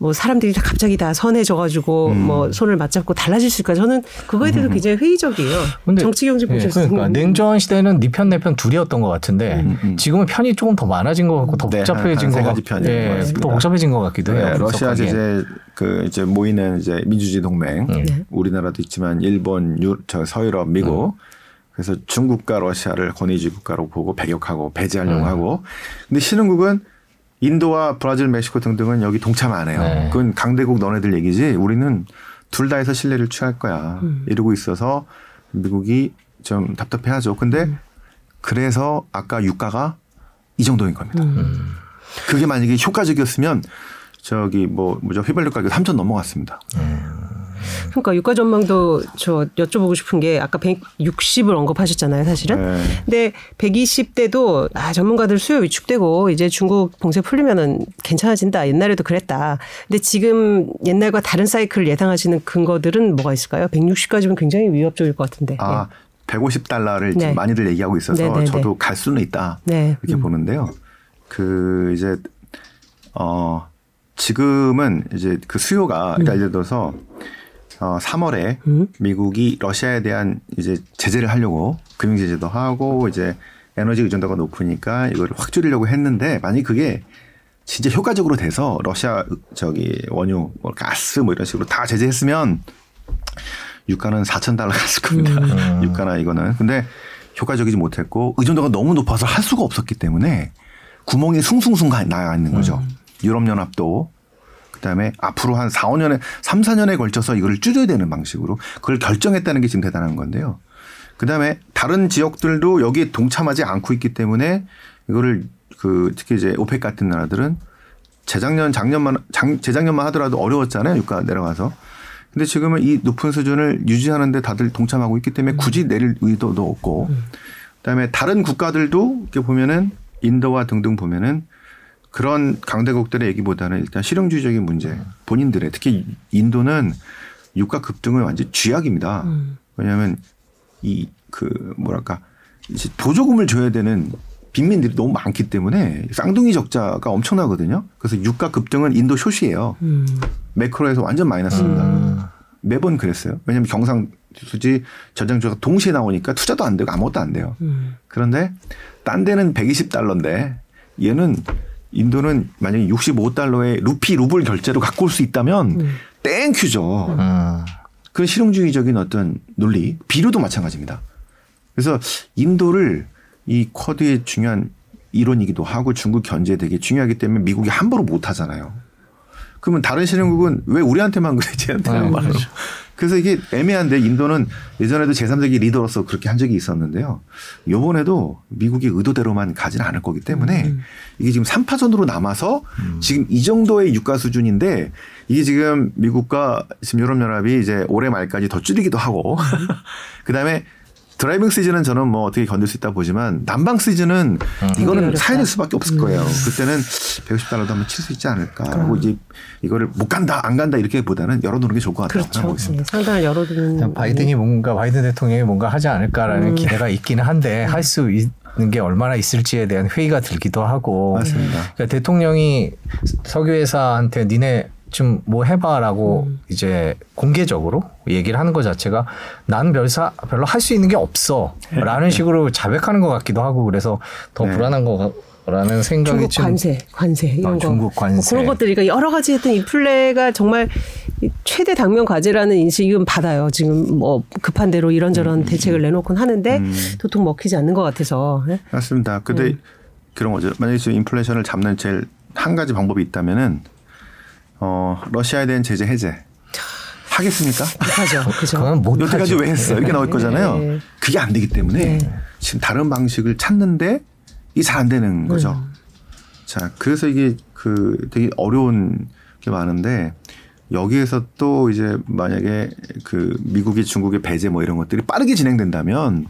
뭐 사람들이 다 갑자기 다 선해져가지고 음. 뭐 손을 맞잡고 달라질 수 있을까 저는 그거에 대해서 음. 굉장히 회의적이에요. 정치 경제 예, 보셨어요? 그러니까 냉전 시대는 네편내편 둘이었던 것 같은데 음, 음. 지금은 편이 조금 더 많아진 것 같고 더 네, 복잡해진 것 같고 예, 더 복잡해진 것 같기도 해요. 네, 러시아 제재 그 이제 모이는 이제 민주주의 동맹 네. 우리나라도 있지만 일본, 유, 저 서유럽, 미국 음. 그래서 중국과 러시아를 권위주의 국가로 보고 배격하고 배제하려고 음. 하고 근데 신흥국은 인도와 브라질, 멕시코 등등은 여기 동참 안 해요. 네. 그건 강대국 너네들 얘기지 우리는 둘 다 해서 신뢰를 취할 거야. 음. 이러고 있어서 미국이 좀 답답해하죠. 근데 음. 그래서 아까 유가가 이 정도인 겁니다. 음. 그게 만약에 효과적이었으면 저기 뭐 뭐죠 휘발유 가격 3천 넘어갔습니다. 음. 그러니까 유가 전망도 저 여쭤보고 싶은 게 아까 160을 언급하셨잖아요, 사실은. 네. 근데 120대도 아, 전문가들 수요 위축되고 이제 중국 봉쇄 풀리면은 괜찮아진다. 옛날에도 그랬다. 근데 지금 옛날과 다른 사이클을 예상하시는 근거들은 뭐가 있을까요? 160까지면 굉장히 위협적일 것 같은데. 아, 네. 150달러를 네. 많이들 얘기하고 있어서 네네네. 네, 네. 저도 갈 수는 있다. 네. 이렇게 음. 보는데요. 그 이제 어 지금은 이제 그 수요가 그러니까 예를 들어서 어 3월에 음? 미국이 러시아에 대한 이제 제재를 하려고 금융 제재도 하고 이제 에너지 의존도가 높으니까 이걸 확 줄이려고 했는데 만약 그게 진짜 효과적으로 돼서 러시아 저기 원유 뭐 가스 뭐 이런 식으로 다 제재했으면 유가는 4천 달러 갔을 겁니다. 음. *laughs* 유가나 이거는. 근데 효과적이지 못했고 의존도가 너무 높아서 할 수가 없었기 때문에 구멍이 숭숭숭 가- 나가 있는 거죠. 유럽연합도 그다음에 앞으로 한 4, 5년에 3, 4년에 걸쳐서 이걸 줄여야 되는 방식으로 그걸 결정했다는 게 지금 대단한 건데요. 그다음에 다른 지역들도 여기에 동참하지 않고 있기 때문에 이거를 그 특히 이제 오펙 같은 나라들은 재작년 작년만 장, 재작년만 하더라도 어려웠잖아요. 유가 내려가서. 근데 지금은 이 높은 수준을 유지하는데 다들 동참하고 있기 때문에 굳이 내릴 의도도 없고 그다음에 다른 국가들도 이렇게 보면은 인도와 등등 보면은 그런 강대국들의 얘기보다는 일단 실용주의적인 문제 본인들의 특히 인도는 유가 급등은 완전 쥐약입니다. 왜냐하면 이 그 뭐랄까 이제 보조금을 줘야 되는 빈민들이 너무 많기 때문에 쌍둥이 적자가 엄청나거든요. 그래서 유가 급등은 인도 쇼시예요. 음. 매크로에서 완전 마이너스입니다. 매번 그랬어요. 왜냐하면 경상 수지 전장주가 동시에 나오니까 투자도 안 되고 아무것도 안 돼요. 음. 그런데 딴 데는 120달러인데 얘는 인도는 만약에 65달러의 루피 루블 결제로 갖고 올 수 있다면 음. Thank you죠. 음. 그런 실용주의적인 어떤 논리, 비료도 마찬가지입니다. 그래서 인도를 이 쿼드의 중요한 일원이기도 하고 중국 견제 되게 중요하기 때문에 미국이 함부로 못 하잖아요. 그러면 다른 신흥국은 왜 우리한테만 그래, 쟤한테만 네, 말로. 그렇죠. 그래서 이게 애매한데 인도는 예전에도 제3세계 리더로서 그렇게 한 적이 있었는데요. 요번에도 미국이 의도대로만 가지는 않을 거기 때문에 이게 지금 3파전으로 남아서 지금 이 정도의 유가 수준인데 이게 지금 미국과 지금 유럽연합이 이제 올해 말까지 더 줄이기도 하고 *laughs* 그 다음에 driving 시즌은 저는 뭐 어떻게 견딜 수 있다 보지만 난방 시즌은 이거는 어렵다. 사야 될 수밖에 없을 거예요. 그때는 150달러도 한번 칠 수 있지 않을까. 하고 이제 이거를 못 간다 안 간다 이렇게 보다는 열어두는 게 좋을 것 같다고 그렇죠. 생각하고 있습니다. 네, 상당히 열어두는 바이든이 뭔가 바이든 대통령이 뭔가 하지 않을까라는 기대가 있기는 한데 할 수 있 는 게 얼마나 있을지에 대한 회의가 들기도 하고 맞습니다. 그러니까 대통령이 석유회사한테 니네 좀 뭐 해봐라고 이제 공개적으로 얘기를 하는 것 자체가 나는 별사 별로 할 수 있는 게 없어라는 식으로 자백하는 것 같기도 하고 그래서 더 네. 불안한 거 라는 생각이 중국 좀 관세, 관세 이런 아, 거, 중국 관세. 뭐 그런 것들이 그러니까 여러 가지 했던 인플레가 정말 이 최대 당면 과제라는 인식은 받아요. 지금 뭐 급한 대로 음, 이런저런 대책을 내놓곤 하는데 도통 먹히지 않는 것 같아서 예? 맞습니다. 근데 그런 거죠. 만약에 지금 인플레이션을 잡는 제일 한 가지 방법이 있다면은 어 러시아에 대한 제재 해제 하겠습니까? 못하죠. *laughs* 그죠? 그건 못 여태까지 하죠. 왜 했어? 이렇게 나올 거잖아요. 네. 그게 안 되기 때문에 지금 다른 방식을 찾는데 이게 잘안 되는 거죠. 자, 그래서 이게 그 되게 어려운 게 많은데 여기에서 또 이제 만약에 그 미국이 중국의 배제 뭐 이런 것들이 빠르게 진행된다면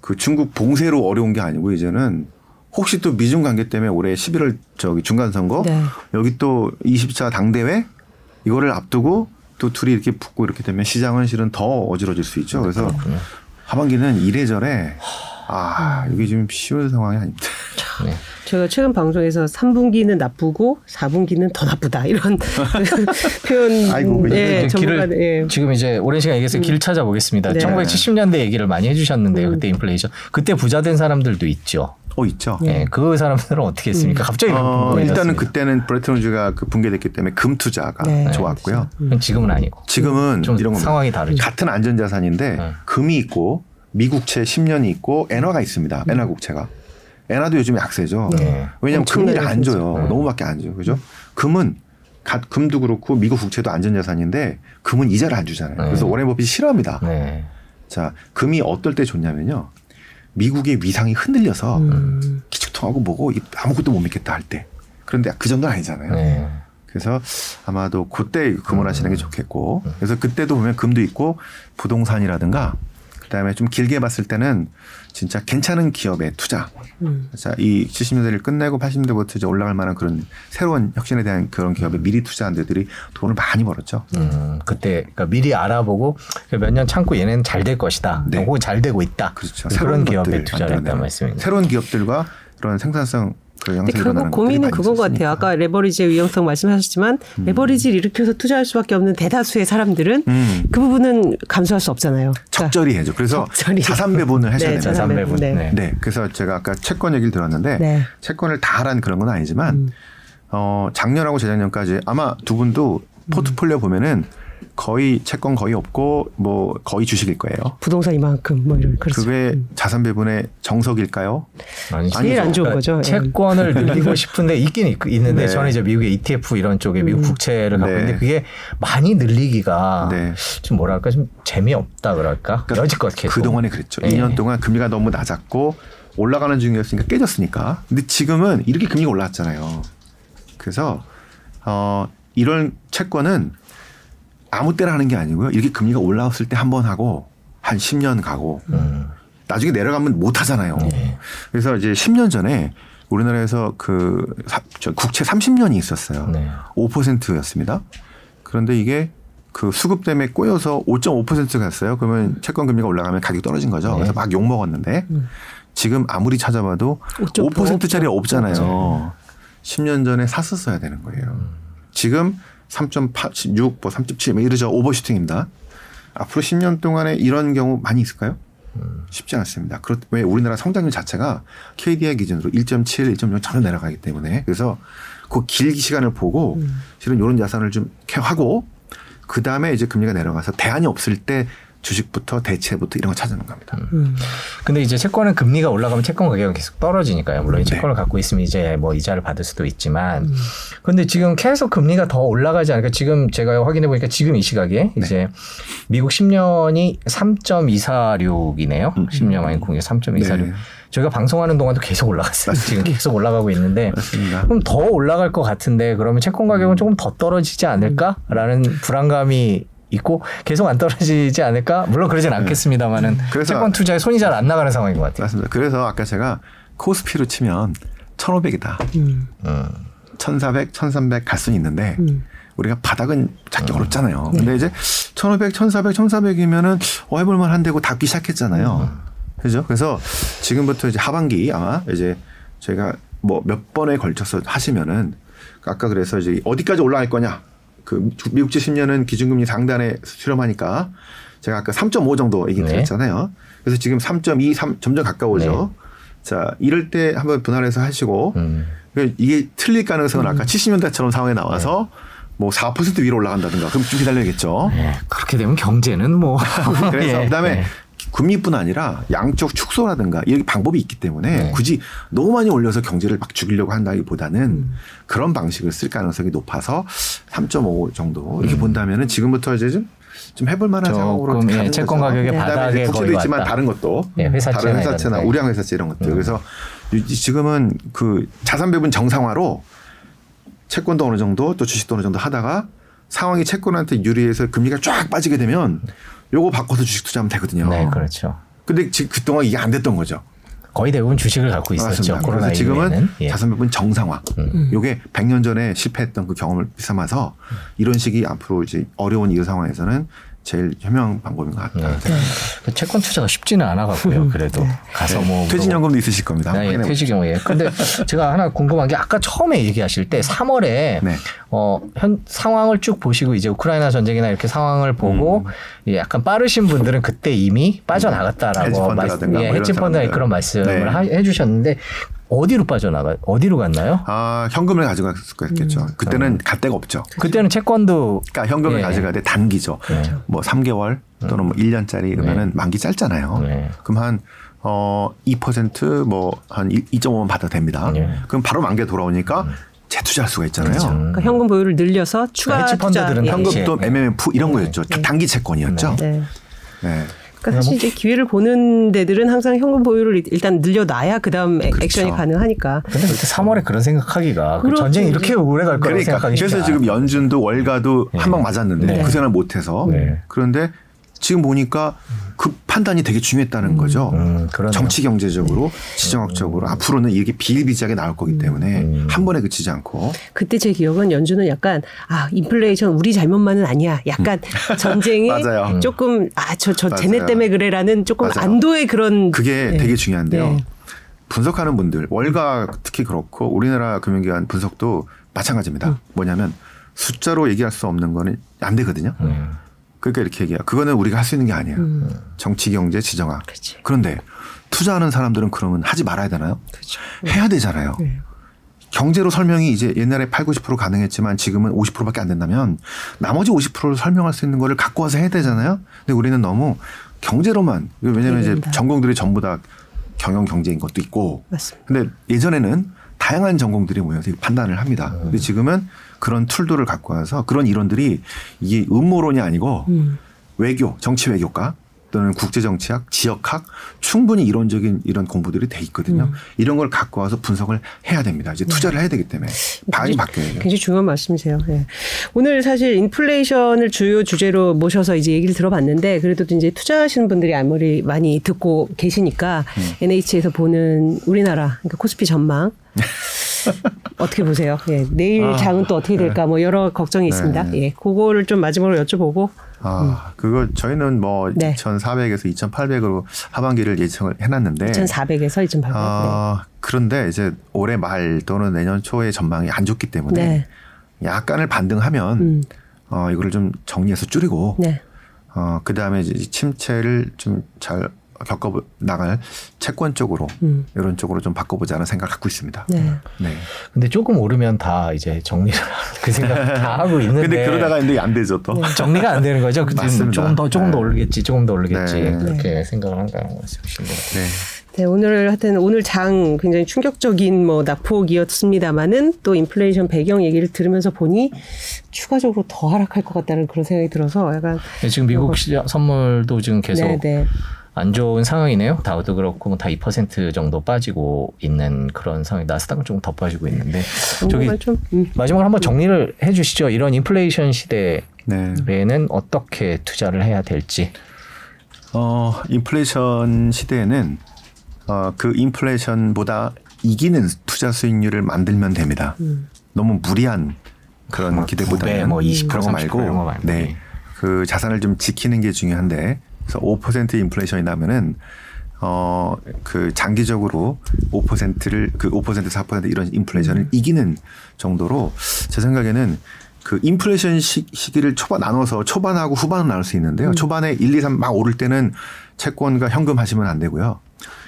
그 중국 봉쇄로 어려운 게 아니고 이제는 혹시 또 미중 관계 때문에 올해 11월 저기 중간 선거 네. 여기 또 20차 당 대회 이거를 앞두고 또 둘이 이렇게 붙고 이렇게 되면 시장은 실은 더 어지러질 수 있죠. 그래서 하반기는 이래저래 아 이게 지금 쉬운 상황이 아닙니다. 네. 제가 최근 방송에서 3분기는 나쁘고 4분기는 더 나쁘다 이런 *laughs* 표현 아이고, 예, 이제 전문가 길을 예. 지금 이제 오랜 시간 얘기해서 길 찾아보겠습니다. 네. 1970년대 얘기를 많이 해주셨는데요. 그때 인플레이션 그때 부자 된 사람들도 있죠. 어 있죠. 예, 그 사람들은 어떻게 했습니까? 갑자기 어. 일단은 그때는 브레튼 우즈가 그 붕괴됐기 때문에 금 투자가 네. 좋았고요. 지금은 아니고. 지금은 좀 이런 겁니다. 상황이 다르죠. 같은 안전 자산인데 네. 금이 있고 미국채 10년이 있고 엔화가 있습니다. 엔화 국채가. 엔화도 요즘 약세죠. 네. 왜냐하면 금리를 안 줘요. 네. 너무밖에 안 줘요. 그죠? 금은 가- 금도 그렇고 미국 국채도 안전자산인데 금은 이자를 안 주잖아요. 네. 그래서 워렌 버핏이 싫어합니다. 네. 자, 금이 어떨 때 좋냐면요. 미국의 위상이 흔들려서 음. 기축통하고 뭐고 이- 아무것도 못 믿겠다 할 때. 그런데 그 정도는 아니잖아요. 네. 그래서 아마도 그때 금을 하시는 게 좋겠고 그래서 그때도 보면 금도 있고 부동산이라든가 그다음에 좀 길게 봤을 때는 진짜 괜찮은 기업에 투자. 음. 자, 이 70년대를 끝내고 80년대부터 이제 올라갈 만한 그런 새로운 혁신에 대한 그런 기업에 미리 투자한 데들이 돈을 많이 벌었죠. 음, 그때 그러니까 미리 알아보고 몇 년 참고 얘네는 잘 될 것이다. 네. 혹은 잘 되고 있다. 그렇죠. 새로운 기업에 것들 투자를 했다는 만들어내는. 말씀입니다. 새로운 기업들과 그런 생산성 그 근데 결국 고민은 그건 것 같아요. 아까 레버리지의 위험성 말씀하셨지만 음. 레버리지를 일으켜서 투자할 수밖에 없는 대다수의 사람들은 음. 그 부분은 감수할 수 없잖아요. 그러니까 적절히 해줘. 그래서 *laughs* 적절히. 자산 배분을 하셔야 네, 됩니다. 자산 배분. 네. 네. 네. 그래서 제가 아까 채권 얘기를 들었는데 네. 채권을 다 하라는 그런 건 아니지만 음. 어, 작년하고 재작년까지 아마 두 분도 포트폴리오 보면은 거의 채권 거의 없고 뭐 거의 주식일 거예요. 부동산 이만큼 뭐 이런 그렇죠. 그게 음. 자산 배분의 정석일까요? 아니죠. 제일 안 좋은 그러니까 거죠. 예. 채권을 *laughs* 늘리고 싶은데 있긴 있, 는데 네. 저는 이제 미국의 ETF 이런 쪽에 미국 음. 국채를 갖고 네. 있는데 그게 많이 늘리기가 네. 좀 뭐랄까 좀 재미없다 그럴까? 그러니까 여지껏 계속 그 동안에 그랬죠. 네. 2년 동안 금리가 너무 낮았고 올라가는 중이었으니까 깨졌으니까. 근데 지금은 이렇게 금리가 올랐잖아요. 그래서 어 이런 채권은 아무 때나 하는 게 아니고요. 이렇게 금리가 올라왔을 때 한 번 하고 한 10년 가고 음. 나중에 내려가면 못 하잖아요. 네. 그래서 이제 10년 전에 우리나라에서 그 국채 30년이 있었어요. 네. 5%였습니다. 그런데 이게 그 수급 때문에 꼬여서 5.5% 갔어요. 그러면 채권 금리가 올라가면 가격이 떨어진 거죠. 네. 그래서 막 욕 먹었는데 음. 지금 아무리 찾아봐도 5%짜리 없잖아요. 10년 전에 샀었어야 되는 거예요. 음. 지금 3.86, 뭐 3.7, 뭐 이러죠. 오버슈팅입니다. 앞으로 10년 동안에 이런 경우 많이 있을까요? 쉽지 않습니다. 그렇 왜 우리나라 성장률 자체가 KDI 기준으로 1.7, 1.6 전혀 내려가기 때문에 그래서 그 길기 시간을 보고 실은 이런 자산을 좀 하고 그 다음에 이제 금리가 내려가서 대안이 없을 때 주식부터 대체부터 이런 거 찾아는 겁니다. 음. 근데 이제 채권은 금리가 올라가면 채권 가격은 계속 떨어지니까요. 물론 네. 채권을 갖고 있으면 이제 뭐 이자를 받을 수도 있지만, 음. 근데 지금 계속 금리가 더 올라가지 않을까? 지금 제가 확인해 보니까 지금 이 시각에 네. 이제 미국 10년이 3.246이네요. 음. 10년 만에 공개 3.246. 네. 저희가 방송하는 동안도 계속 올라갔어요. 지금 계속 올라가고 있는데 맞습니다. 그럼 더 올라갈 것 같은데 그러면 채권 가격은 조금 더 떨어지지 않을까라는 불안감이 있고 계속 안 떨어지지 않을까? 물론 그러진 네. 않겠습니다만은 그래서 채권 투자에 손이 잘 안 나가는 상황인 것 같아요. 맞습니다. 그래서 아까 제가 코스피로 치면 1,500이다. 음. 1,400, 1,300 갈 수는 있는데 음. 우리가 바닥은 잡기 음. 어렵잖아요. 네. 근데 이제 1,500, 1,400, 1,400이면은 어 해볼 만한데고 닫기 시작했잖아요. 음. 그죠? 그래서 지금부터 이제 하반기 아마 이제 저희가 뭐 몇 번에 걸쳐서 하시면은 아까 그래서 이제 어디까지 올라갈 거냐 그 미국제 10년은 기준금리 상단에 수렴하니까 제가 아까 3.5 정도 얘기 드렸잖아요. 네. 그래서 지금 3.2, 3 점점 가까워져. 네. 자, 이럴 때 한번 분할해서 하시고 음. 그러니까 이게 틀릴 가능성은 음. 아까 70년대처럼 상황에 나와서 네. 뭐4% 위로 올라간다든가 그럼 좀 기다려야겠죠. 네. 그렇게 되면 경제는 뭐 *laughs* 그래서 *laughs* 예. 그다음에 네. 금리뿐 아니라 양쪽 축소라든가 이렇게 방법이 있기 때문에 네. 굳이 너무 많이 올려서 경제를 막 죽이려고 한다기보다는 음. 그런 방식을 쓸 가능성이 높아서 3.5 정도 이렇게 음. 본다면은 지금부터 이제 좀, 좀 해볼 만한 상황으로 예, 채권 가격의 네. 바닥에 거의 있지만 왔다. 다른 것도 예, 회사채나 다른 회사채나 우량 회사채 이런 것들 음. 그래서 지금은 그 자산 배분 정상화로 채권도 어느 정도 또 주식도 어느 정도 하다가 상황이 채권한테 유리해서 금리가 쫙 빠지게 되면 요거 바꿔서 주식 투자하면 되거든요. 네, 그렇죠. 근데 지금 그동안 이게 안 됐던 거죠. 거의 대부분 주식을 갖고 있었죠. 코로나 그래서 지금은 예. 자산 배분 정상화. 음. 요게 100년 전에 실패했던 그 경험을 삼아서 이런 식이 앞으로 이제 어려운 이 상황에서는 제일 현명 방법인 것 같다. 네. 네. 채권 투자가 쉽지는 않아 갖고요. 그래도 네. 가서 뭐 퇴직연금도 있으실 겁니다. 네, 퇴직연금. 예. 근데 *laughs* 제가 하나 궁금한 게 아까 처음에 얘기하실 때 3월에 네. 어, 현 상황을 쭉 보시고 이제 우크라이나 전쟁이나 이렇게 상황을 보고 음. 약간 빠르신 분들은 그때 이미 빠져나갔다라고 말씀, 예, 헤지펀드 뭐 그런 말씀을 네. 해주셨는데 어디로 빠져나가 어디로 갔나요? 아 현금을 가져갔을 거겠죠. 음. 그때는 음. 갈 데가 없죠. 그때는 채권도 그러니까 현금을 예. 가져가야 돼 단기죠. 네. 뭐 3개월 또는 뭐 1년짜리 이러면은 네. 만기 짧잖아요. 네. 그럼 한 어, 2%뭐 한 2.5만 받아도 됩니다. 네. 그럼 바로 만기에 돌아오니까 음. 재투자할 수가 있잖아요. 그렇죠. 그러니까 현금 보유를 늘려서 추가 투자. 현금도 예. MMF 이런 거였죠. 네. 단기 채권이었죠. 네. 네. 그러니까 사실 이제 기회를 보는 데들은 항상 현금 보유를 일단 늘려놔야 그다음 그렇죠. 액션이 가능하니까. 근데 그때 3월에 그런 생각하기가 그 전쟁이 이렇게 오래 갈 거라고 그러니까. 생각하기 그래서 지금 연준도 월가도 네. 한방 맞았는데 네. 그 생각을 못해서 네. 그런데 지금 보니까 그 판단이 되게 중요했다는 음. 거죠. 음, 정치 경제적으로 네. 지정학적으로 음. 앞으로는 이렇게 비일비재하게 나올 거기 때문에 음. 한 번에 그치지 않고. 그때 제 기억은 연준은 약간 아 인플레이션 우리 잘못만은 아니야. 약간 음. *laughs* 전쟁이 조금 아저저 쟤네 때문에 그래라는 조금 맞아요. 안도의 그런 그게 네. 되게 중요한데요. 네. 분석하는 분들 월가 특히 그렇고 우리나라 금융기관 분석도 마찬가지입니다. 음. 뭐냐면 숫자로 얘기할 수 없는 거는 안 되거든요. 음. 그러니까 이렇게 얘기해요. 그거는 우리가 할 수 있는 게 아니에요. 음. 정치, 경제, 지정학. 그치. 그런데 투자하는 사람들은 그러면 하지 말아야 되나요? 그쵸. 해야 되잖아요. 네. 경제로 설명이 이제 옛날에 8, 90% 가능했지만 지금은 50%밖에 안 된다면 나머지 50%를 설명할 수 있는 거를 갖고 와서 해야 되잖아요. 근데 우리는 너무 경제로만 왜냐면 이제 전공들이 전부 다 경영 경제인 것도 있고. 맞습니다. 근데 예전에는 다양한 전공들이 모여서 판단을 합니다. 음. 근데 지금은 그런 툴들을 갖고 와서 그런 이론들이 이게 음모론이 아니고 음. 외교, 정치 외교과 또는 국제정치학, 지역학 충분히 이론적인 이런 공부들이 돼 있거든요. 음. 이런 걸 갖고 와서 분석을 해야 됩니다. 이제 투자를 네. 해야 되기 때문에 방이 바뀌어야죠. 굉장히 중요한 말씀이세요. 네. 오늘 사실 인플레이션을 주요 주제로 모셔서 이제 얘기를 들어봤는데 그래도 이제 투자하시는 분들이 아무리 많이 듣고 계시니까 음. NH에서 보는 우리나라 그러니까 코스피 전망 *laughs* 어떻게 보세요? 예. 내일 아, 장은 또 어떻게 될까? 뭐 여러 걱정이 네. 있습니다. 예. 그거를 좀 마지막으로 여쭤보고 아, 음. 그거 저희는 뭐 네. 2,400에서 2,800으로 하반기를 예측을 해놨는데 2,400에서 2,800. 아, 네. 그런데 이제 올해 말 또는 내년 초에 전망이 안 좋기 때문에 네. 약간을 반등하면 음. 어, 이거를 좀 정리해서 줄이고 네. 어, 그 다음에 이제 침체를 좀 잘 겪어 나갈 채권 쪽으로 음. 이런 쪽으로 좀 바꿔보자는 생각을 갖고 있습니다. 네. 네. 근데 조금 오르면 다 이제 정리를 *laughs* 그 생각 다 *laughs* 하고 있는데. 근데 그러다가 근데 안 되죠 또. 네. 정리가 안 되는 거죠. 맞습니다. 조금 더 조금 더 네. 오르겠지, 조금 더 오르겠지 네. 그렇게 생각을 한다는 말씀이신 거. 네. 네, 오늘 하여튼 오늘 장 굉장히 충격적인 뭐 낙폭이었습니다만은 또 인플레이션 배경 얘기를 들으면서 보니 추가적으로 더 하락할 것 같다는 그런 생각이 들어서 약간 네, 지금 미국 시장 선물도 지금 계속 네, 네. 안 좋은 상황이네요. 다우도 그렇고 뭐 다2% 정도 빠지고 있는 그런 상황이 나스닥은 조금 더 빠지고 있는데 저기 좀, 음. 마지막으로 한번 정리를 해주시죠. 이런 인플레이션 시대에는 네. 어떻게 투자를 해야 될지. 어 인플레이션 시대에는 어, 그 인플레이션보다 이기는 투자 수익률을 만들면 됩니다. 음. 너무 무리한 그런 뭐 기대보다는 뭐 20%, 그런 거 말고, 말고 네. 그 자산을 좀 지키는 게 중요한데 그래서 5% 인플레이션이 나면은 어, 그 장기적으로 5%를 그5% 4% 이런 인플레이션을 음. 이기는 정도로 제 생각에는 그 인플레이션 시, 기를 초반 나눠서 초반하고 후반으로 나눌 수 있는데요. 음. 초반에 1, 2, 3 막 오를 때는 채권과 현금 하시면 안 되고요.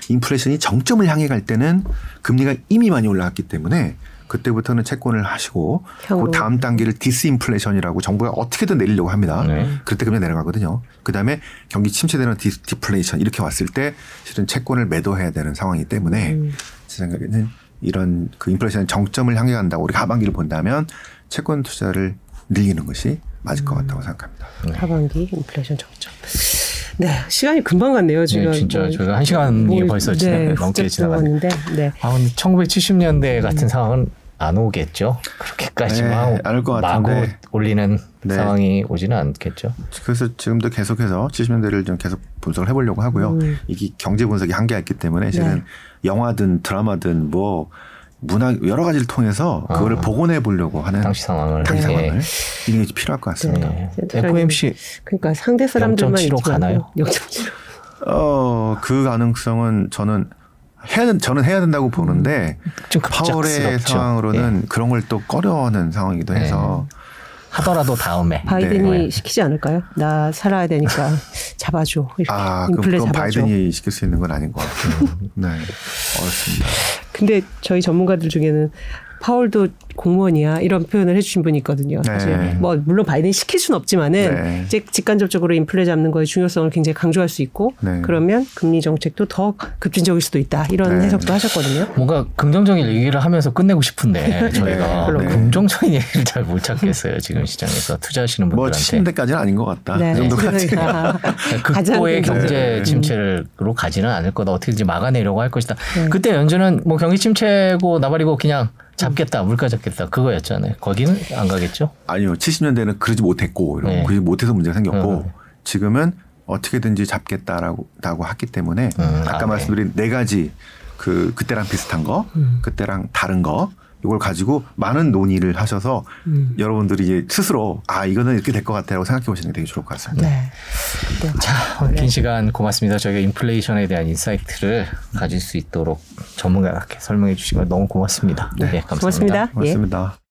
인플레이션이 정점을 향해 갈 때는 금리가 이미 많이 올라갔기 때문에 그때부터는 채권을 하시고 그 다음 단계를 디스인플레이션이라고 정부가 어떻게든 내리려고 합니다. 네. 그때 금리 내려가거든요. 그다음에 경기 침체되는 디, 디플레이션 이렇게 왔을 때 실은 채권을 매도해야 되는 상황이기 때문에 음. 제 생각에는 이런 그 인플레이션 정점을 향해 간다고 우리 하반기를 본다면 채권 투자를 늘리는 것이 맞을 것 음. 같다고 생각합니다. 네. 하반기 인플레이션 정점. 네, 시간이 금방 갔네요. 지금 네, 진짜 뭐, 저희가 한 시간이 뭐, 벌써 네, 넘게 지나갔는데. 네. 아, 근데 1970년대 같은 음. 상황은 안 오겠죠. 그렇게까지만 네, 마구 올리는 네. 상황이 오지는 않겠죠. 그래서 지금도 계속해서 70년대를 좀 계속 분석을 해보려고 하고요. 음. 이게 경제 분석이 한계가 있기 때문에 실은 네. 영화든 드라마든 뭐 문학 여러 가지를 통해서 그거를 아. 복원해 보려고 하는 당시 상황을 당시 네. 상황을 이런 게 필요할 것 같습니다. 네. FOMC 그러니까 상대 사람들만 0.75 가나요? 0.75. 어, 그 가능성은 저는 해야 저는 해야 된다고 보는데 음, 파월의 상황으로는 예. 그런 걸 또 꺼려하는 상황이기도 해서 네. 하더라도 다음에 바이든이 네. 시키지 않을까요? 나 살아야 되니까 *laughs* 잡아줘. 이렇게. 아, 인플레 그럼, 그럼 바이든이 시킬 수 있는 건 아닌 것 같아요. *laughs* 네, 어렵습니다. 근데 저희 전문가들 중에는 파월도 공무원이야 이런 표현을 해주신 분이 있거든요. 사실 네. 뭐 물론 바이든 시킬 수는 없지만은 네. 이제 직간접적으로 인플레 잡는 거의 중요성을 굉장히 강조할 수 있고 네. 그러면 금리 정책도 더 급진적일 수도 있다 이런 네. 해석도 하셨거든요. 뭔가 긍정적인 얘기를 하면서 끝내고 싶은데 *laughs* 네. 저희가 네. 긍정적인 얘기를 잘 못 찾겠어요 지금 시장에서 투자하시는 뭐 분들한테. 뭐 70대까지는 아닌 것 같다. 그 정도까지. *laughs* 극보의 경제 침체로 가지는 않을 거다. 어떻게든지 막아내려고 할 것이다. 그때 연준은 뭐 경기 침체고 나발이고 그냥 잡겠다, 물가 잡겠다 그거였잖아요. 거기는 안 가겠죠? 아니요, 70년대는 그러지 못했고, 이런 네. 그러지 못해서 문제가 생겼고, 음. 지금은 어떻게든지 잡겠다라고 라고 했기 때문에 음, 아까 아, 말씀드린 네. 네 가지 그 그때랑 비슷한 거, 음. 그때랑 다른 거 이걸 가지고 많은 논의를 하셔서 음. 여러분들이 이제 스스로 아 이거는 이렇게 될 것 같다고 생각해 보시는 게 되게 좋을 것 같습니다. 네. 네. 자, 긴 시간 고맙습니다. 저희가 인플레이션에 대한 insight를 가질 수 있도록 전문가답게 설명해 주신 거 너무 고맙습니다. 네, 감사합니다. 고맙습니다. 예. 고맙습니다.